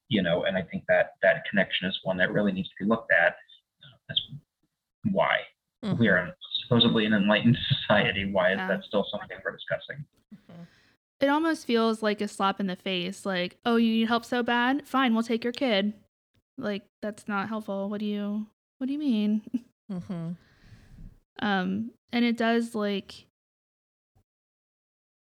S3: you know, and I think that that connection is one that really needs to be looked at. Uh, that's why we are supposedly an enlightened society. Why is
S2: Yeah.
S3: that still something we're discussing?
S2: It almost feels like a slap in the face. Like, oh, you need help so bad? Fine, we'll take your kid. Like, that's not helpful. What do you What do you mean?
S1: Mm-hmm.
S2: Um, and it does like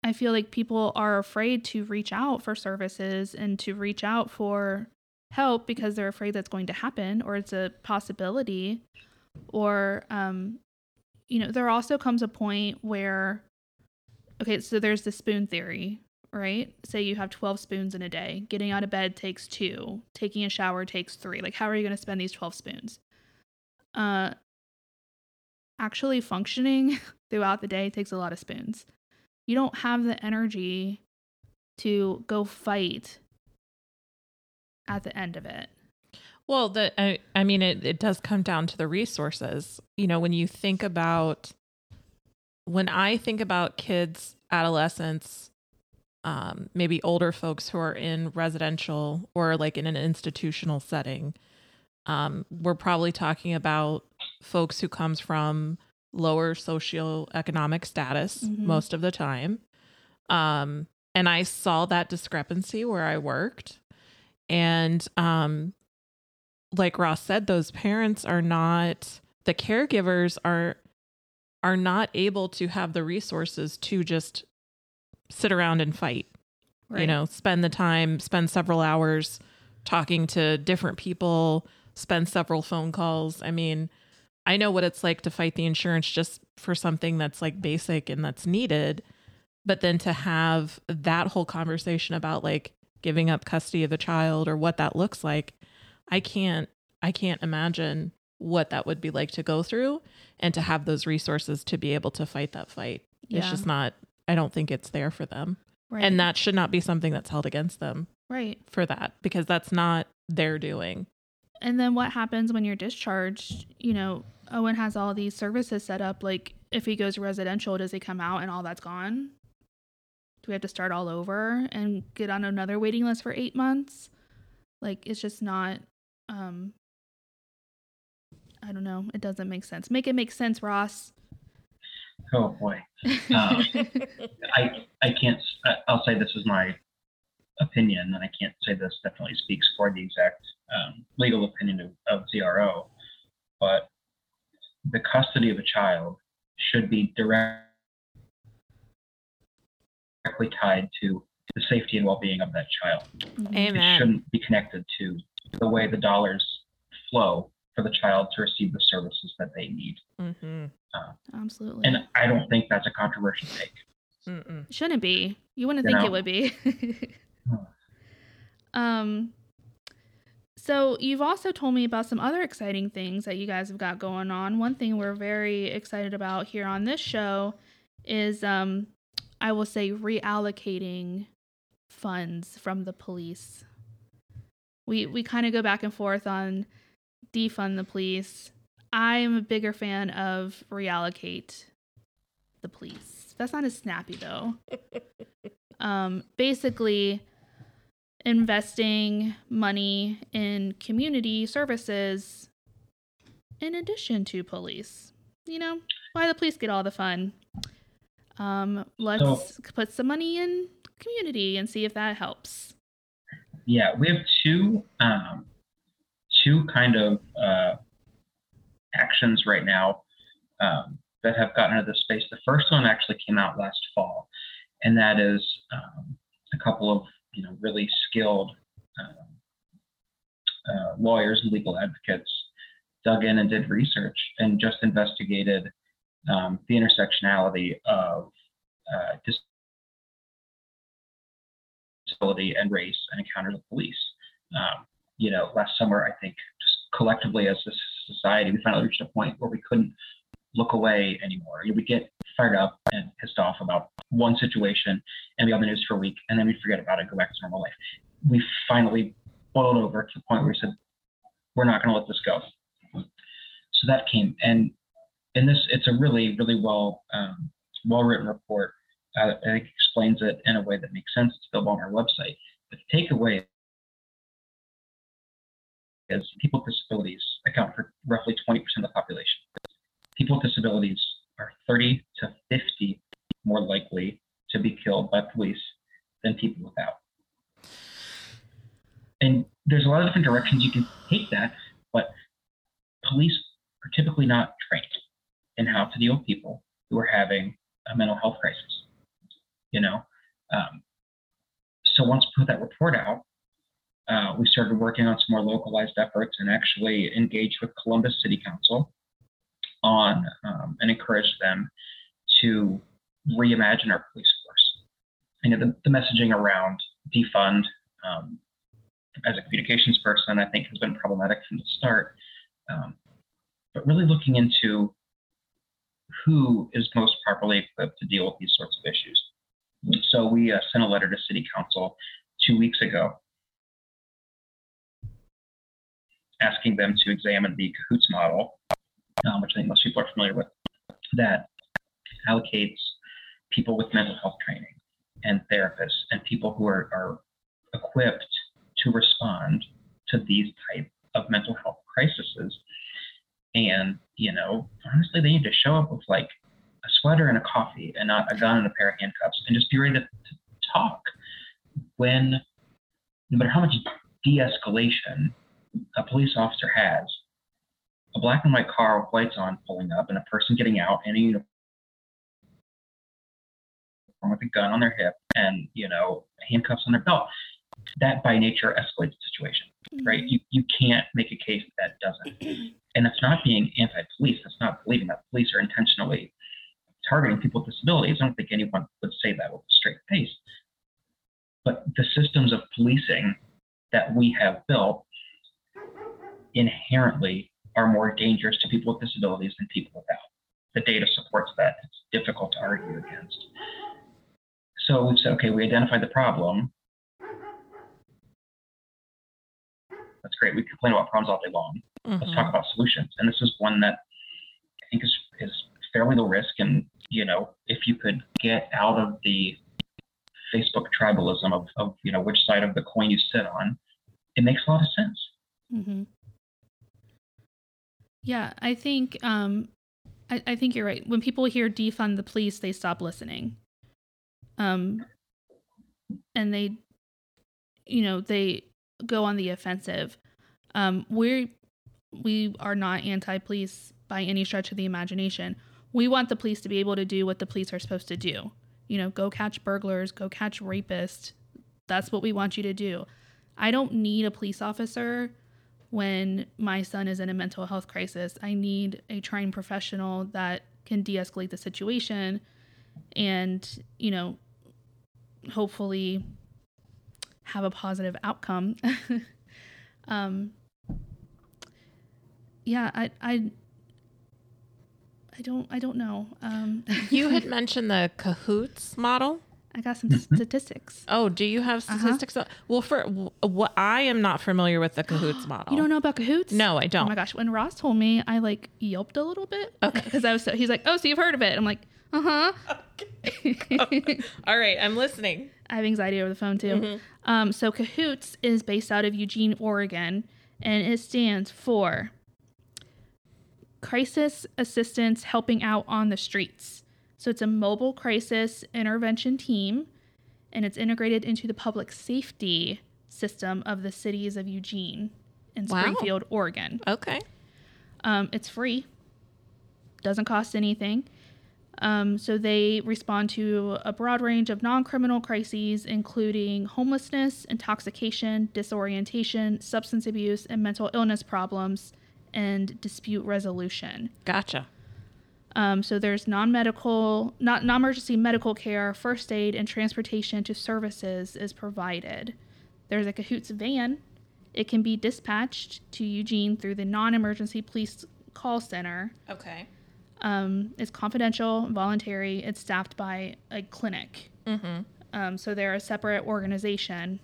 S2: I feel like people are afraid to reach out for services and to reach out for help because they're afraid that's going to happen or it's a possibility. Or um, you know, there also comes a point where okay, so there's the spoon theory, right? Say you have 12 spoons in a day. Getting out of bed takes 2, taking a shower takes 3. Like how are you going to spend these 12 spoons? Uh actually functioning throughout the day takes a lot of spoons. You don't have the energy to go fight at the end of it.
S1: Well, the I, I mean it it does come down to the resources. You know, when you think about when I think about kids, adolescents, um, maybe older folks who are in residential or like in an institutional setting, um, we're probably talking about folks who comes from lower socioeconomic status
S2: Mhm.
S1: most of the time. Um, and I saw that discrepancy where I worked. And um, like Ross said, those parents are not the caregivers are are not able to have the resources to just sit around and fight. You know, spend the time, spend several hours talking to different people, spend several phone calls. I mean, I know what it's like to fight the insurance just for something that's like basic and that's needed. But then to have that whole conversation about like giving up custody of a child or what that looks like, I can't I can't imagine what that would be like to go through and to have those resources to be able to fight that fight. It's just not I don't think it's there for them.
S2: right.
S1: And that should not be something that's held against them
S2: right.
S1: for that because that's not their doing.
S2: And then what happens when you're discharged? You know, Owen has all these services set up. Like, if he goes residential, does he come out and all that's gone? Do we have to start all over and get on another waiting list for eight months? Like, it's just not. um I don't know. It doesn't make sense. Make it make sense, Ross.
S3: Oh boy, Um, I I can't. I'll say this is my opinion, and I can't say this definitely speaks for the exact um, legal opinion of, of DRO, but the custody of a child should be direct, directly tied to the safety and well-being of that child.
S2: Mhm.
S3: It shouldn't be connected to the way the dollars flow for the child to receive the services that they need.
S1: Mm-hmm.
S2: Absolutely.
S3: And I don't think that's a controversial take.
S1: Mm-mm.
S2: Shouldn't be. You wouldn't
S3: You
S2: think it would be. Um so you've also told me about some other exciting things that you guys have got going on. One thing we're very excited about here on this show is um I will say reallocating funds from the police. We we kind of go back and forth on defund the police. I am a bigger fan of reallocate the police. That's not as snappy though. um, basically, investing money in community services in addition to police. You know, why the police get all the fun? Um, let's
S3: So-
S2: put some money in community and see if that helps.
S3: Yeah, we have two um, two kind of uh, actions right now um, that have gotten into this space. The first one actually came out last fall, and that is um, a couple of you know really skilled um, uh, lawyers and legal advocates dug in and did research and just investigated um, the intersectionality of uh, disability and race and encounter the police. Um, you know, last summer, I think just collectively as a society, we finally reached a point where we couldn't look away anymore. We get fired up and pissed off about one situation and be on the news for a week, and then we forget about it, go back to normal life. We finally boiled over to the point where we said, we're not going to let this go. So that came, and in this, it's a really, really well, um, well written report. Uh, I think explains it in a way that makes sense. It's available on our website. But the takeaway is people with disabilities account for roughly 20% of the population. People with disabilities are 30 to 50 more likely to be killed by police than people without. And there's a lot of different directions you can take that, but police are typically not trained in how to deal with people who are having a mental health crisis. You know, um, so once we put that report out, uh, we started working on some more localized efforts and actually engaged with Columbus City Council on um, and encourage them to reimagine our police force. You know, the, the messaging around defund um, as a communications person, I think, has been problematic from the start. Um, but really looking into who is most properly equipped to deal with these sorts of issues. So we uh, sent a letter to City Council two weeks ago asking them to examine the Cahoots model, um, which I think most people are familiar with, that allocates people with mental health training and therapists and people who are, are equipped to respond to these type of mental health crises. And, you know, honestly, they need to show up with like a sweater and a coffee and not a gun and a pair of handcuffs and just be ready to, to talk when, no matter how much de escalation a police officer has, a black and white car with lights on pulling up and a person getting out in a uniform with a gun on their hip and, you know, handcuffs on their belt. That by nature escalates the situation, right? Mm-hmm. You, you can't make a case that doesn't. And that's not being anti police. That's not believing that police are intentionally targeting people with disabilities. I don't think anyone would say that with a straight face. But the systems of policing that we have built inherently are more dangerous to people with disabilities than people without. The data supports that. It's difficult to argue against. So we've said, okay, we identified the problem. That's great. We complain about problems all day long. Let's
S1: Mhm.
S3: talk about solutions. And this is one that I think is, is fairly low risk. And, you know, if you could get out of the Facebook tribalism of, of, you know, which side of the coin you sit on, it makes a lot of sense.
S2: hmm Yeah, I think um, I, I think you're right. When people hear defund the police, they stop listening. Um, and they, you know, they go on the offensive. Um, we're we are not anti-police by any stretch of the imagination. We want the police to be able to do what the police are supposed to do. You know, go catch burglars, go catch rapists. That's what we want you to do. I don't need a police officer when my son is in a mental health crisis. I need a trained professional that can de escalate the situation and, you know, hopefully have a positive outcome. um, yeah, I, I, I don't, I don't know. Um,
S1: You had mentioned the Cahoots model.
S2: I got some
S3: Mhm.
S2: statistics.
S1: Oh, do you have
S2: Uh-huh.
S1: statistics? Well, for what I am not familiar with the Cahoots model.
S2: You don't know about Cahoots?
S1: No, I don't.
S2: Oh my gosh, when Ross told me, I like yelped a little bit.
S1: Okay.
S2: Because I was so, he's like, oh, so you've heard of it? I'm like, uh huh. Okay.
S1: All right, I'm listening.
S2: I have anxiety over the phone too.
S1: Mhm.
S2: Um, so Cahoots is based out of Eugene, Oregon, and it stands for Crisis Assistance Helping Out on the Streets. So it's a mobile crisis intervention team, and it's integrated into the public safety system of the cities of Eugene and
S1: Wow.
S2: Springfield, Oregon.
S1: Okay.
S2: Um, it's free, doesn't cost anything. Um, so they respond to a broad range of non criminal crises, including homelessness, intoxication, disorientation, substance abuse, and mental illness problems, and dispute resolution.
S1: Gotcha.
S2: Um, so there's non-medical, not non-emergency medical care, first aid, and transportation to services is provided. There's a Cahoots van. It can be dispatched to Eugene through the non-emergency police call center.
S1: Okay.
S2: Um, it's confidential, voluntary. It's staffed by a clinic.
S1: Mm-hmm.
S2: Um, so they're a separate organization.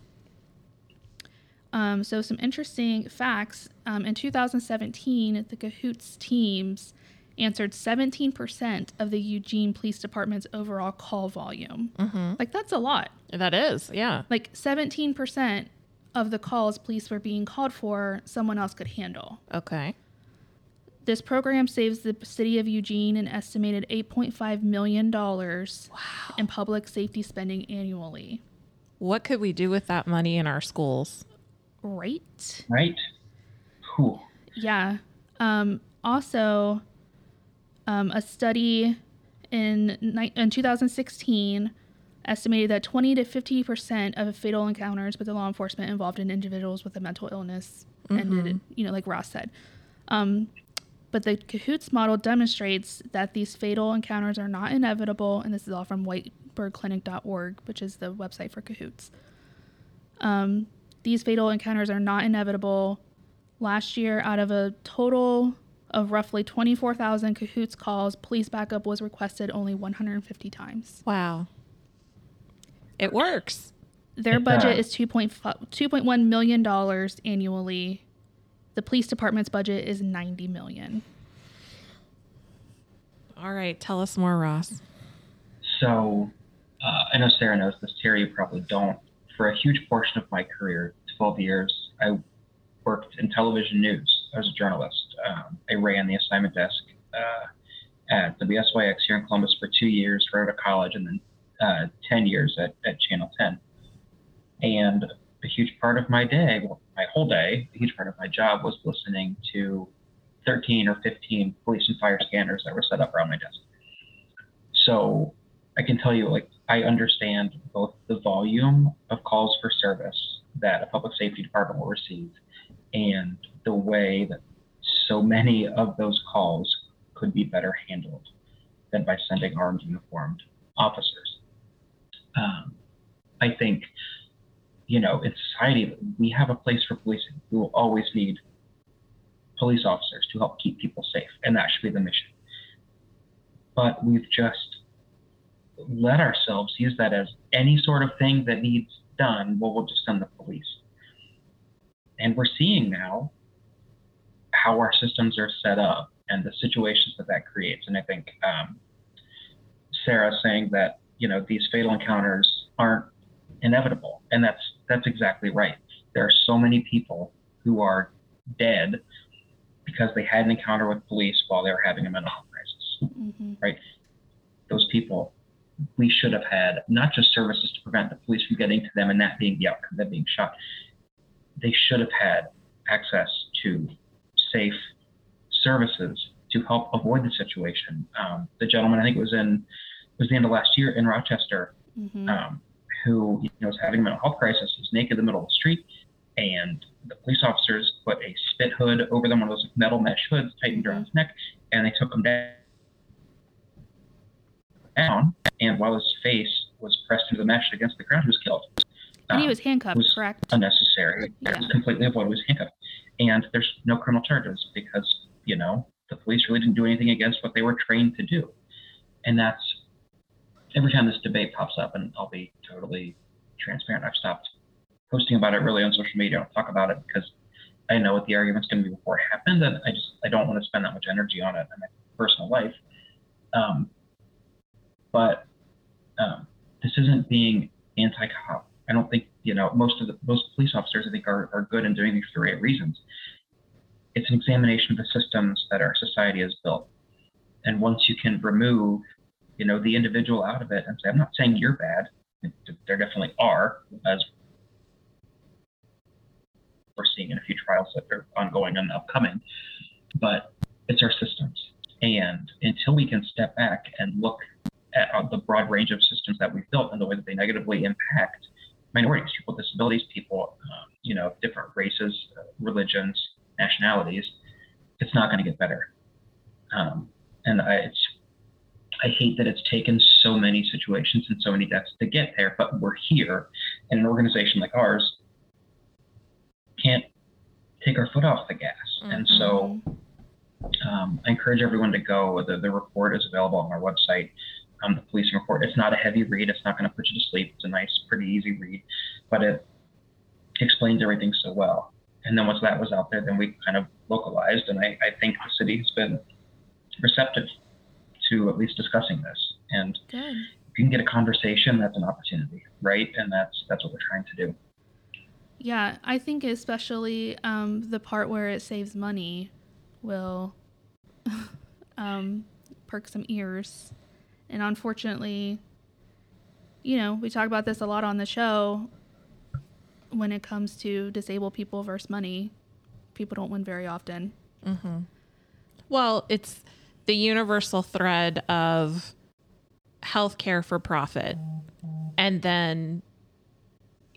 S2: Um, so some interesting facts. Um, in 2017, the Cahoots teams answered 17% of the Eugene Police Department's overall call volume.
S1: Mm-hmm.
S2: Like that's a lot.
S1: That is, yeah.
S2: Like 17% of the calls police were being called for, someone else could handle.
S1: Okay.
S2: This program saves the city of Eugene an estimated $8.5 million
S1: Wow.
S2: in public safety spending annually.
S1: What could we do with that money in our schools?
S2: Right?
S3: Right? Cool.
S2: Yeah. Um, also, um, a study in, ni- in 2016 estimated that 20 to 50 percent of fatal encounters with the law enforcement involved in individuals with a mental illness ended, you know, like Ross said. Um, but the Cahoots model demonstrates that these fatal encounters are not inevitable, and this is all from whitebirdclinic.org, which is the website for Cahoots. Um, these fatal encounters are not inevitable. Last year, out of a total of roughly 24,000 Cahoots calls, police backup was requested only 150 times.
S1: Wow. It works.
S2: Their
S3: It
S2: budget
S3: does.
S2: is 2.5 2.1 million dollars annually. The police department's budget is 90 million.
S1: All right, tell us more, Ross.
S3: So uh, I know Sarah knows this. Terry, you probably don't. For a huge portion of my career, 12 years, I worked in television news. I was a journalist. Um, I ran the assignment desk uh, at WSYX here in Columbus for two years, right out of college, and then uh, 10 years at, at Channel 10. And a huge part of my day, well, my whole day, a huge part of my job was listening to 13 or 15 police and fire scanners that were set up around my desk. So I can tell you, like, I understand both the volume of calls for service that a public safety department will receive and the way that so many of those calls could be better handled than by sending armed uniformed officers. Um, I think, you know, in society, we have a place for policing. We will always need police officers to help keep people safe, and that should be the mission. But we've just let ourselves use that as any sort of thing that needs done, well, we'll just send the police. And we're seeing now how our systems are set up and the situations that that creates. And I think um, Sarah saying that you know these fatal encounters aren't inevitable, and that's that's exactly right. There are so many people who are dead because they had an encounter with police while they were having a mental health crisis
S2: hmm
S3: those people, we should have had not just services to prevent the police from getting to them and that being the outcome, them being shot. They should have had access to safe services to help avoid the situation. Um, the gentleman, I think it was in it was the end of last year in Rochester,
S2: hmm
S3: um, who you know was having a mental health crisis, was naked in the middle of the street, and the police officers put a spit hood over them, one of those metal mesh hoods tightened around his neck, and they took him down. Down, and while his face was pressed into the mesh against the ground, he was killed.
S2: And he
S3: Um,
S2: was handcuffed,
S3: was
S2: correct?
S3: unnecessary. It was completely avoidable. He was handcuffed, and there's no criminal charges because you know the police really didn't do anything against what they were trained to do, and that's every time this debate pops up, and I'll be totally transparent. I've stopped posting about it really on social media. I don't talk about it because I know what the argument's going to be before it happens, and I just I don't want to spend that much energy on it in my personal life. Um, but um, this isn't being anti-cop. I don't think you know most of the most police officers I think are, are good and doing these for the right reasons. It's an examination of the systems that our society has built, and once you can remove, you know, the individual out of it and say, I'm not saying you're bad. There definitely are, as we're seeing in a few trials that are ongoing and upcoming, but it's our systems. And until we can step back and look at uh, the broad range of systems that we've built and the way that they negatively impact minorities, people with disabilities, people, um, you know, different races, uh, religions, nationalities, it's not going to get better. Um, and I, it's, I hate that it's taken so many situations and so many deaths to get there, but we're here, and an organization like ours can't take our foot off the gas. And so um, I encourage everyone to go. The, the report is available on our website. Um, the policing report. It's not a heavy read. It's not going to put you to sleep. It's a nice, pretty easy read, but it explains everything so well. And then once that was out there, then we kind of localized, and I, I think the city has been receptive to at least discussing this. And
S2: Good.
S3: if you can get a conversation, that's an opportunity, right? And that's that's what we're trying to do.
S2: Yeah, I think especially um, the part where it saves money will um, perk some ears. And unfortunately, you know, we talk about this a lot on the show. When it comes to disabled people versus money, people don't win very often.
S1: Mm-hmm. Well, it's the universal thread of healthcare for profit. And then,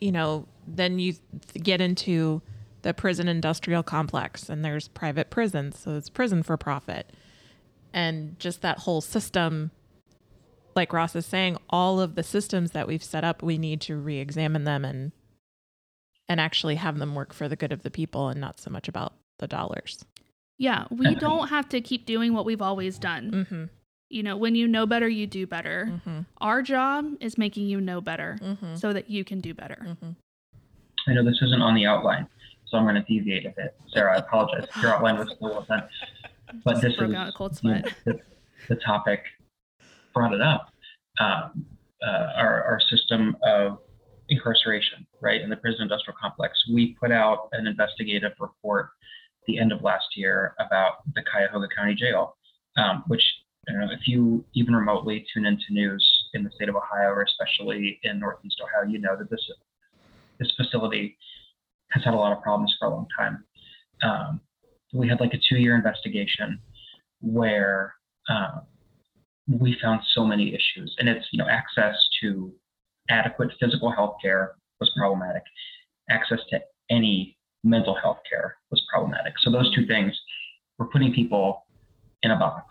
S1: you know, then you get into the prison industrial complex and there's private prisons. So it's prison for profit. And just that whole system, like Ross is saying, all of the systems that we've set up, we need to re examine them and and actually have them work for the good of the people and not so much about the dollars.
S2: Yeah, we don't have to keep doing what we've always done.
S1: Mm-hmm.
S2: you know, when you know better, you do better.
S1: Mm-hmm.
S2: Our job is making you know better
S1: Mm-hmm.
S2: so that you can do better.
S1: Mm-hmm.
S3: I know this isn't on the outline, so I'm going to deviate a bit. Sarah, I apologize. Your outline was still well done. But
S2: Just
S3: this
S2: broke
S3: is
S2: out a cold sweat.
S3: the, the topic brought it up. Um, uh, our, our system of incarceration, right, in the prison industrial complex. We put out an investigative report the end of last year about the Cuyahoga County Jail, um, which you know, if you even remotely tune into news in the state of Ohio, or especially in Northeast Ohio, you know that this this facility has had a lot of problems for a long time. Um, we had like a two-year investigation where um, we found so many issues, and it's you know access to adequate physical health care was problematic. Access to any mental health care was problematic. So those two things were putting people in a box,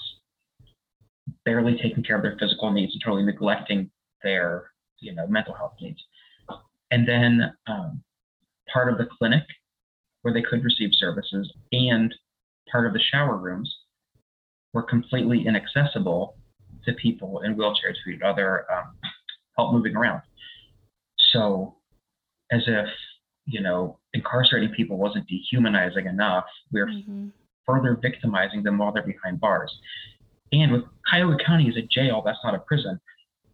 S3: barely taking care of their physical needs and totally neglecting their you know mental health needs. And then um, part of the clinic where they could receive services and part of the shower rooms were completely inaccessible to people in wheelchairs who need other um, help moving around. So, as if you know, incarcerating people wasn't dehumanizing enough, we're
S2: Mhm.
S3: further victimizing them while they're behind bars. And with Cuyahoga County is a jail, that's not a prison.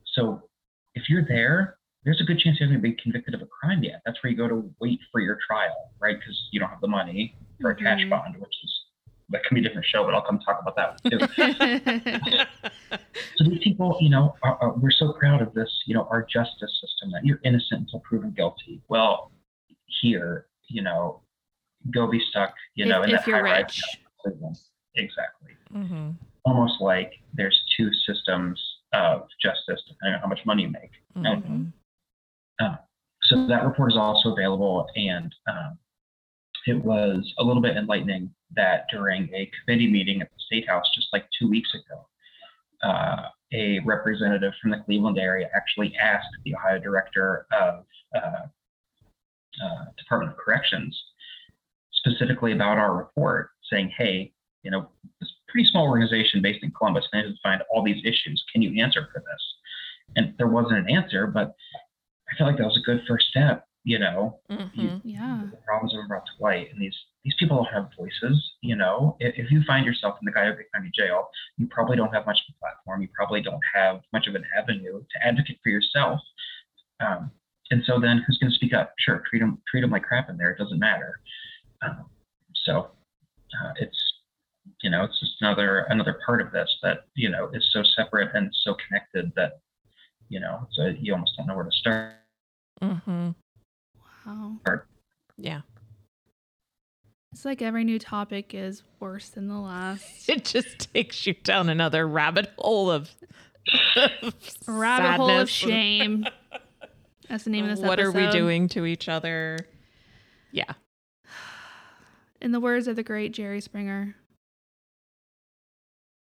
S3: So, if you're there, there's a good chance you haven't been convicted of a crime yet. That's where you go to wait for your trial, right? Because you don't have the money for a cash
S2: Mhm.
S3: bond, which is that can be a different show, but I'll come talk about that too. so these people, you know, are, are, we're so proud of this, you know, our justice system that you're innocent until proven guilty. Well, here, you know, go be stuck, you know,
S2: if,
S3: in
S2: if
S3: that
S2: you're
S3: high
S2: rich.
S3: rise. Exactly.
S1: Mm-hmm.
S3: Almost like there's two systems of justice depending on how much money you make.
S1: Mm-hmm.
S3: So that report is also available, and um, it was a little bit enlightening that during a committee meeting at the State House just like two weeks ago, uh, a representative from the Cleveland area actually asked the Ohio Director of uh, uh, Department of Corrections specifically about our report, saying, "Hey, you know, this pretty small organization based in Columbus managed to find all these issues. Can you answer for this?" And there wasn't an answer, but I felt like that was a good first step. You know,
S1: Mm-hmm.
S2: Yeah.
S3: the problems are brought to light, and these these people don't have voices. You know, if, if you find yourself in the Cuyahoga County Jail, you probably don't have much of a platform. You probably don't have much of an avenue to advocate for yourself. Um, and so then, who's going to speak up? Sure, treat them treat them like crap in there. It doesn't matter. Um, so uh, it's you know it's just another another part of this that you know is so separate and so connected that you know so you almost don't know where to start.
S1: Mm-hmm.
S2: Wow.
S1: Yeah.
S2: It's like every new topic is worse than the last.
S1: It just takes you down another rabbit hole of, of
S2: A rabbit hole of shame. That's the name of this episode.
S1: what are we doing to each other? Yeah.
S2: In the words of the great Jerry Springer,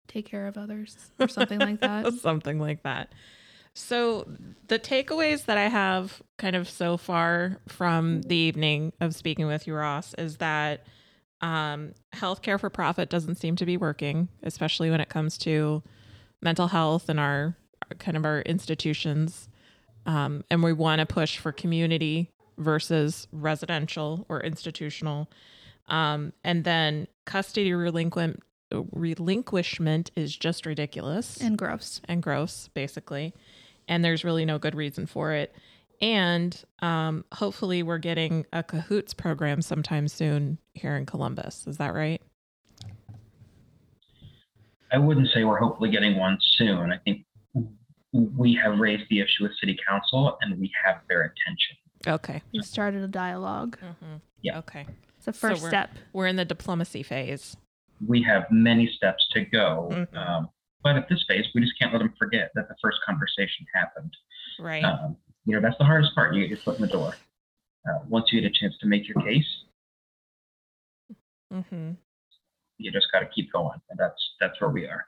S2: take care of others or something like that.
S1: Something like that. So, the takeaways that I have kind of so far from the evening of speaking with you, Ross, is that um, healthcare for profit doesn't seem to be working, especially when it comes to mental health and our kind of our institutions. Um, and we want to push for community versus residential or institutional. Um, and then custody relinqu- relinquishment is just ridiculous
S2: And gross.
S1: and gross, basically. And there's really no good reason for it. And um, hopefully, we're getting a Cahoots program sometime soon here in Columbus. Is that right?
S3: I wouldn't say we're hopefully getting one soon. I think we have raised the issue with city council and we have their attention.
S1: Okay.
S2: We've started a dialogue.
S1: Mm-hmm.
S3: Yeah.
S1: Okay.
S2: It's a
S1: So
S2: 1st
S1: we're-
S2: step.
S1: We're in the diplomacy phase.
S3: We have many steps to go.
S1: Mhm.
S3: Um, but at this phase, we just can't let them forget that the first conversation happened.
S1: Right.
S3: Um, you know, that's the hardest part. You get your foot in the door. Uh, once you get a chance to make your case,
S1: mm-hmm.
S3: you just got to keep going. And that's that's where we are.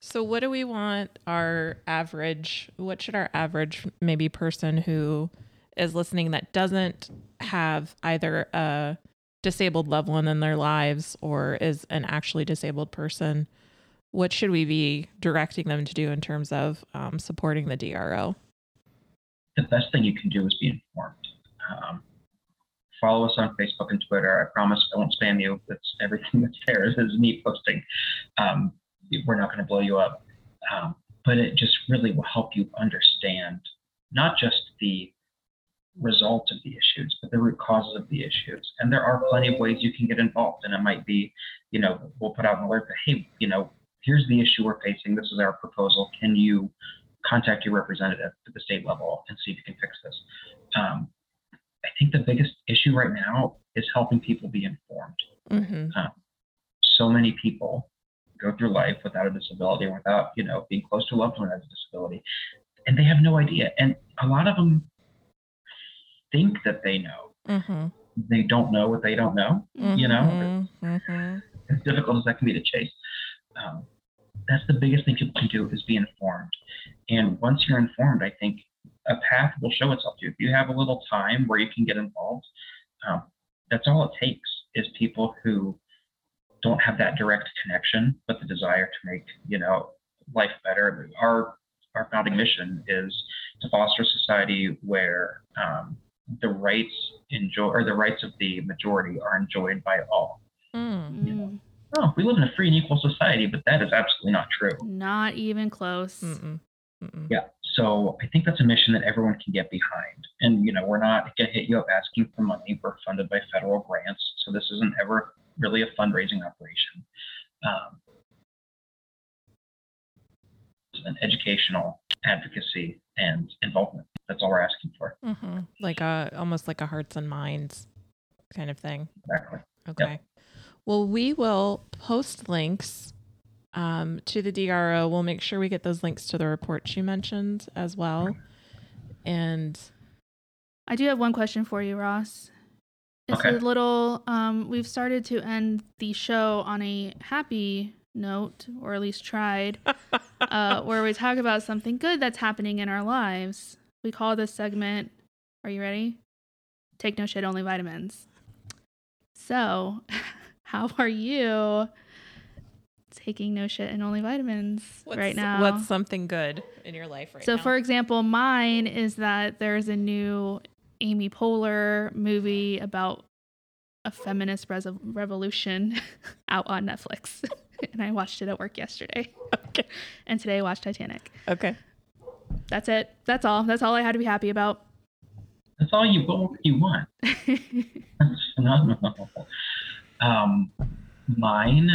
S1: So, what do we want our average? What should our average maybe person who is listening that doesn't have either a disabled loved one in their lives or is an actually disabled person? What should we be directing them to do in terms of um, supporting the DRO?
S3: The best thing you can do is be informed. Um, follow us on Facebook and Twitter. I promise I won't spam you. That's everything that's there is, is me posting. Um, we're not going to blow you up, um, but it just really will help you understand not just the result of the issues, but the root causes of the issues. And there are plenty of ways you can get involved. And it might be, you know, we'll put out an alert that, hey, you know, here's the issue we're facing. This is our proposal. Can you contact your representative at the state level and see if you can fix this? Um, I think the biggest issue right now is helping people be informed.
S1: Mm-hmm.
S3: Um, so many people go through life without a disability or without, you know, being close to a loved one who has a disability, and they have no idea. And a lot of them think that they know.
S1: Mm-hmm.
S3: They don't know what they don't know. You know,
S1: Mm-hmm.
S3: as difficult as that can be to chase. Um, that's the biggest thing people can do is be informed. And once you're informed, I think a path will show itself to you. If you have a little time where you can get involved, um, that's all it takes is people who don't have that direct connection, but the desire to make you know life better. Our our founding mission is to foster a society where um, the rights enjoy or the rights of the majority are enjoyed by all.
S1: Mm.
S2: Mm,
S3: Oh, we live in a free and equal society, but that is absolutely not true.
S2: not even close.
S1: Mm-mm. Mm-mm.
S3: Yeah. So I think that's a mission that everyone can get behind. And, you know, we're not going to hit you up asking for money. We're funded by federal grants. So this isn't ever really a fundraising operation. Um, it's an educational advocacy and involvement. That's all we're asking for.
S1: Mm-hmm. Like a almost like a hearts and minds kind of thing.
S3: Exactly.
S1: Okay. Well, we will post links um, to the DRO. We'll make sure we get those links to the reports you mentioned as well. And
S2: I do have one question for you, Ross. It's
S3: Okay.
S2: a little um we've started to end the show on a happy note, or at least tried, uh, where we talk about something good that's happening in our lives. We call this segment Are you ready? Take no shit, only vitamins. So, how are you taking no shit and only vitamins
S1: what's,
S2: right now?
S1: what's something good in your life right
S2: So,
S1: now?
S2: for example, mine is that there's a new Amy Poehler movie about a feminist res- revolution out on Netflix. and I watched it at work yesterday.
S1: okay.
S2: And today I watched Titanic.
S1: Okay.
S2: That's it. That's all. That's all I had to be happy about.
S3: That's all you want. You want. That's phenomenal. Um, mine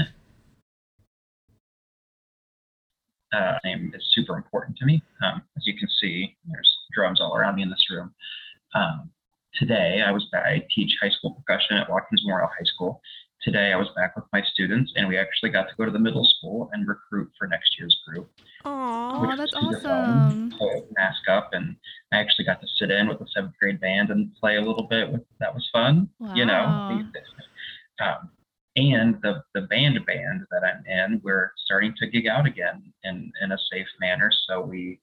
S3: uh, name is super important to me. Um, as you can see, there's drums all around me in this room. Um, today, I was back, I teach high school percussion at Watkins Memorial High School. Today, I was back with my students, and we actually got to go to the middle school and recruit for next year's group.
S1: Aw.
S2: Aw, that's awesome.
S3: mask up, and I actually got to sit in with the seventh grade band and play a little bit. With that was fun, you know.
S2: Wow.
S3: Um, and the the band band that I'm in, we're starting to gig out again in in a safe manner. So we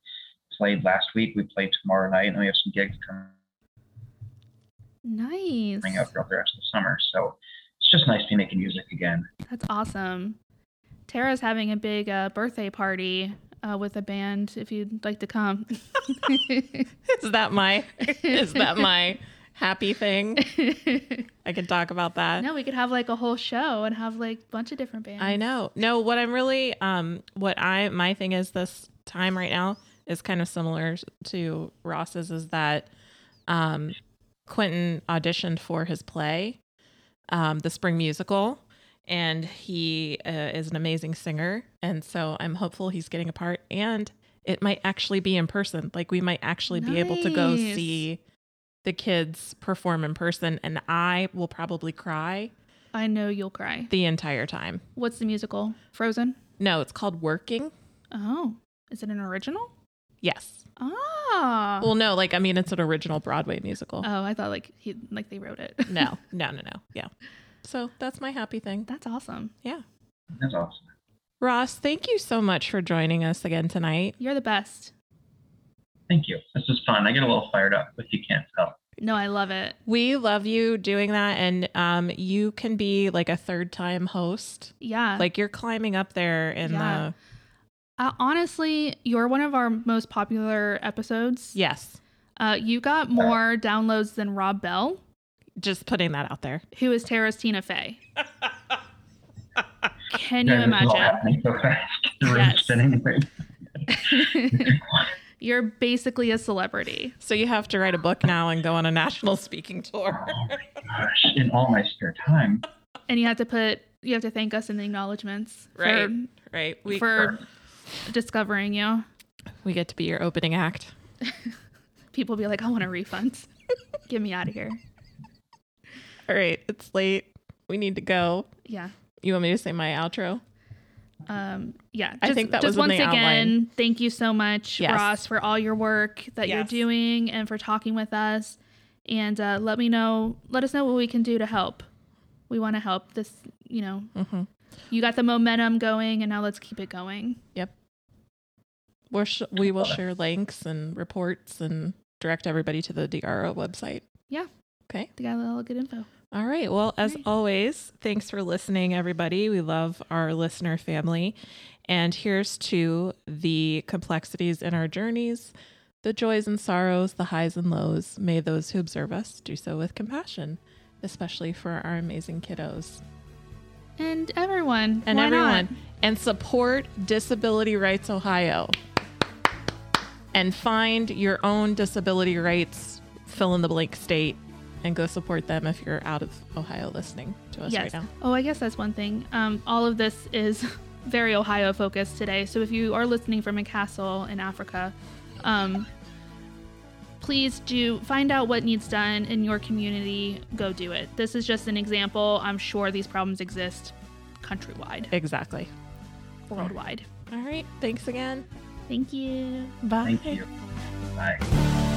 S3: played last week. We played tomorrow night, and we have some gigs coming.
S2: Nice.
S3: coming up throughout the rest of the summer. So it's just nice to be making music again.
S2: That's awesome. Tara's having a big uh, birthday party uh, with a band if you'd like to come.
S1: Is that my is that my happy thing? I can talk about that.
S2: no, we could have like a whole show and have like a bunch of different bands.
S1: I know. No, what I'm really um what I my thing is this time right now is kind of similar to Ross's is that um Quentin auditioned for his play, um, the spring musical, and he uh, is an amazing singer. And so I'm hopeful he's getting a part and it might actually be in person. Like we might actually be able to go see the kids perform in person and I will probably cry
S2: I know you'll cry.
S1: the entire time.
S2: What's the musical? Frozen?
S1: No, it's called Working.
S2: Oh, is it an original?
S1: Yes.
S2: Ah.
S1: Well, no, like I mean, it's an original Broadway musical.
S2: oh, I thought like he like they wrote it.
S1: no, no, no, no. Yeah. So that's my happy thing.
S2: That's awesome.
S1: Yeah.
S3: That's awesome.
S1: Ross, thank you so much for joining us again tonight.
S2: You're the best.
S3: Thank you. This is fun. I get a little fired up if you can't tell.
S2: No, I love it.
S1: We love you doing that. And um, you can be like a third time host.
S2: Yeah.
S1: Like you're climbing up there in
S2: Yeah.
S1: the.
S2: uh, honestly, you're one of our most popular episodes.
S1: Yes.
S2: Uh, you got more downloads than Rob Bell,
S1: Just putting that out there.
S2: who is Tara's Tina Fey. Can you
S3: Yeah, this is all
S2: imagine?
S3: happening so fast. The room's
S2: Yes.
S3: spinning.
S2: You're basically a celebrity.
S1: So you have to write a book now and go on a national speaking tour.
S3: Oh my gosh! In all my spare time.
S2: And you have to put you have to thank us in the acknowledgments
S1: Right. right. We
S2: for, for discovering you.
S1: we get to be your opening act.
S2: People be like, I want a refund. Get me out of here.
S1: All right. It's late. We need to go.
S2: Yeah.
S1: You want me to say my outro?
S2: Um, yeah.
S1: I
S2: just-
S1: think that
S2: just
S1: was
S2: once again,
S1: outline.
S2: thank you so much,
S1: Yes.
S2: Ross, for all your work that you're doing and for talking with us. And uh, let me know, let us know what we can do to help. We want to help this, you know,
S1: Mm-hmm.
S2: you got the momentum going and now let's keep it going. Yep.
S1: We're sh- we will share links and reports and direct everybody to the DRO website.
S2: Yeah.
S1: Okay.
S2: They got a little good info.
S1: All right. Well, as always, thanks for listening, everybody. We love our listener family. And here's to the complexities in our journeys, the joys and sorrows, the highs and lows. May those who observe us do so with compassion, especially for our amazing kiddos
S2: And everyone.
S1: and
S2: why
S1: everyone.
S2: not?
S1: And support Disability Rights Ohio. And find your own disability rights fill in the blank state and go support them if you're out of Ohio listening to us right now.
S2: Oh, I guess that's one thing. Um, all of this is very Ohio focused today. So if you are listening from a castle in Africa, um, please do find out what needs done in your community. Go do it. This is just an example. I'm sure these problems exist countrywide,
S1: Exactly.
S2: worldwide.
S1: All right. Thanks again.
S2: Thank you.
S1: Bye.
S3: Thank you. Bye.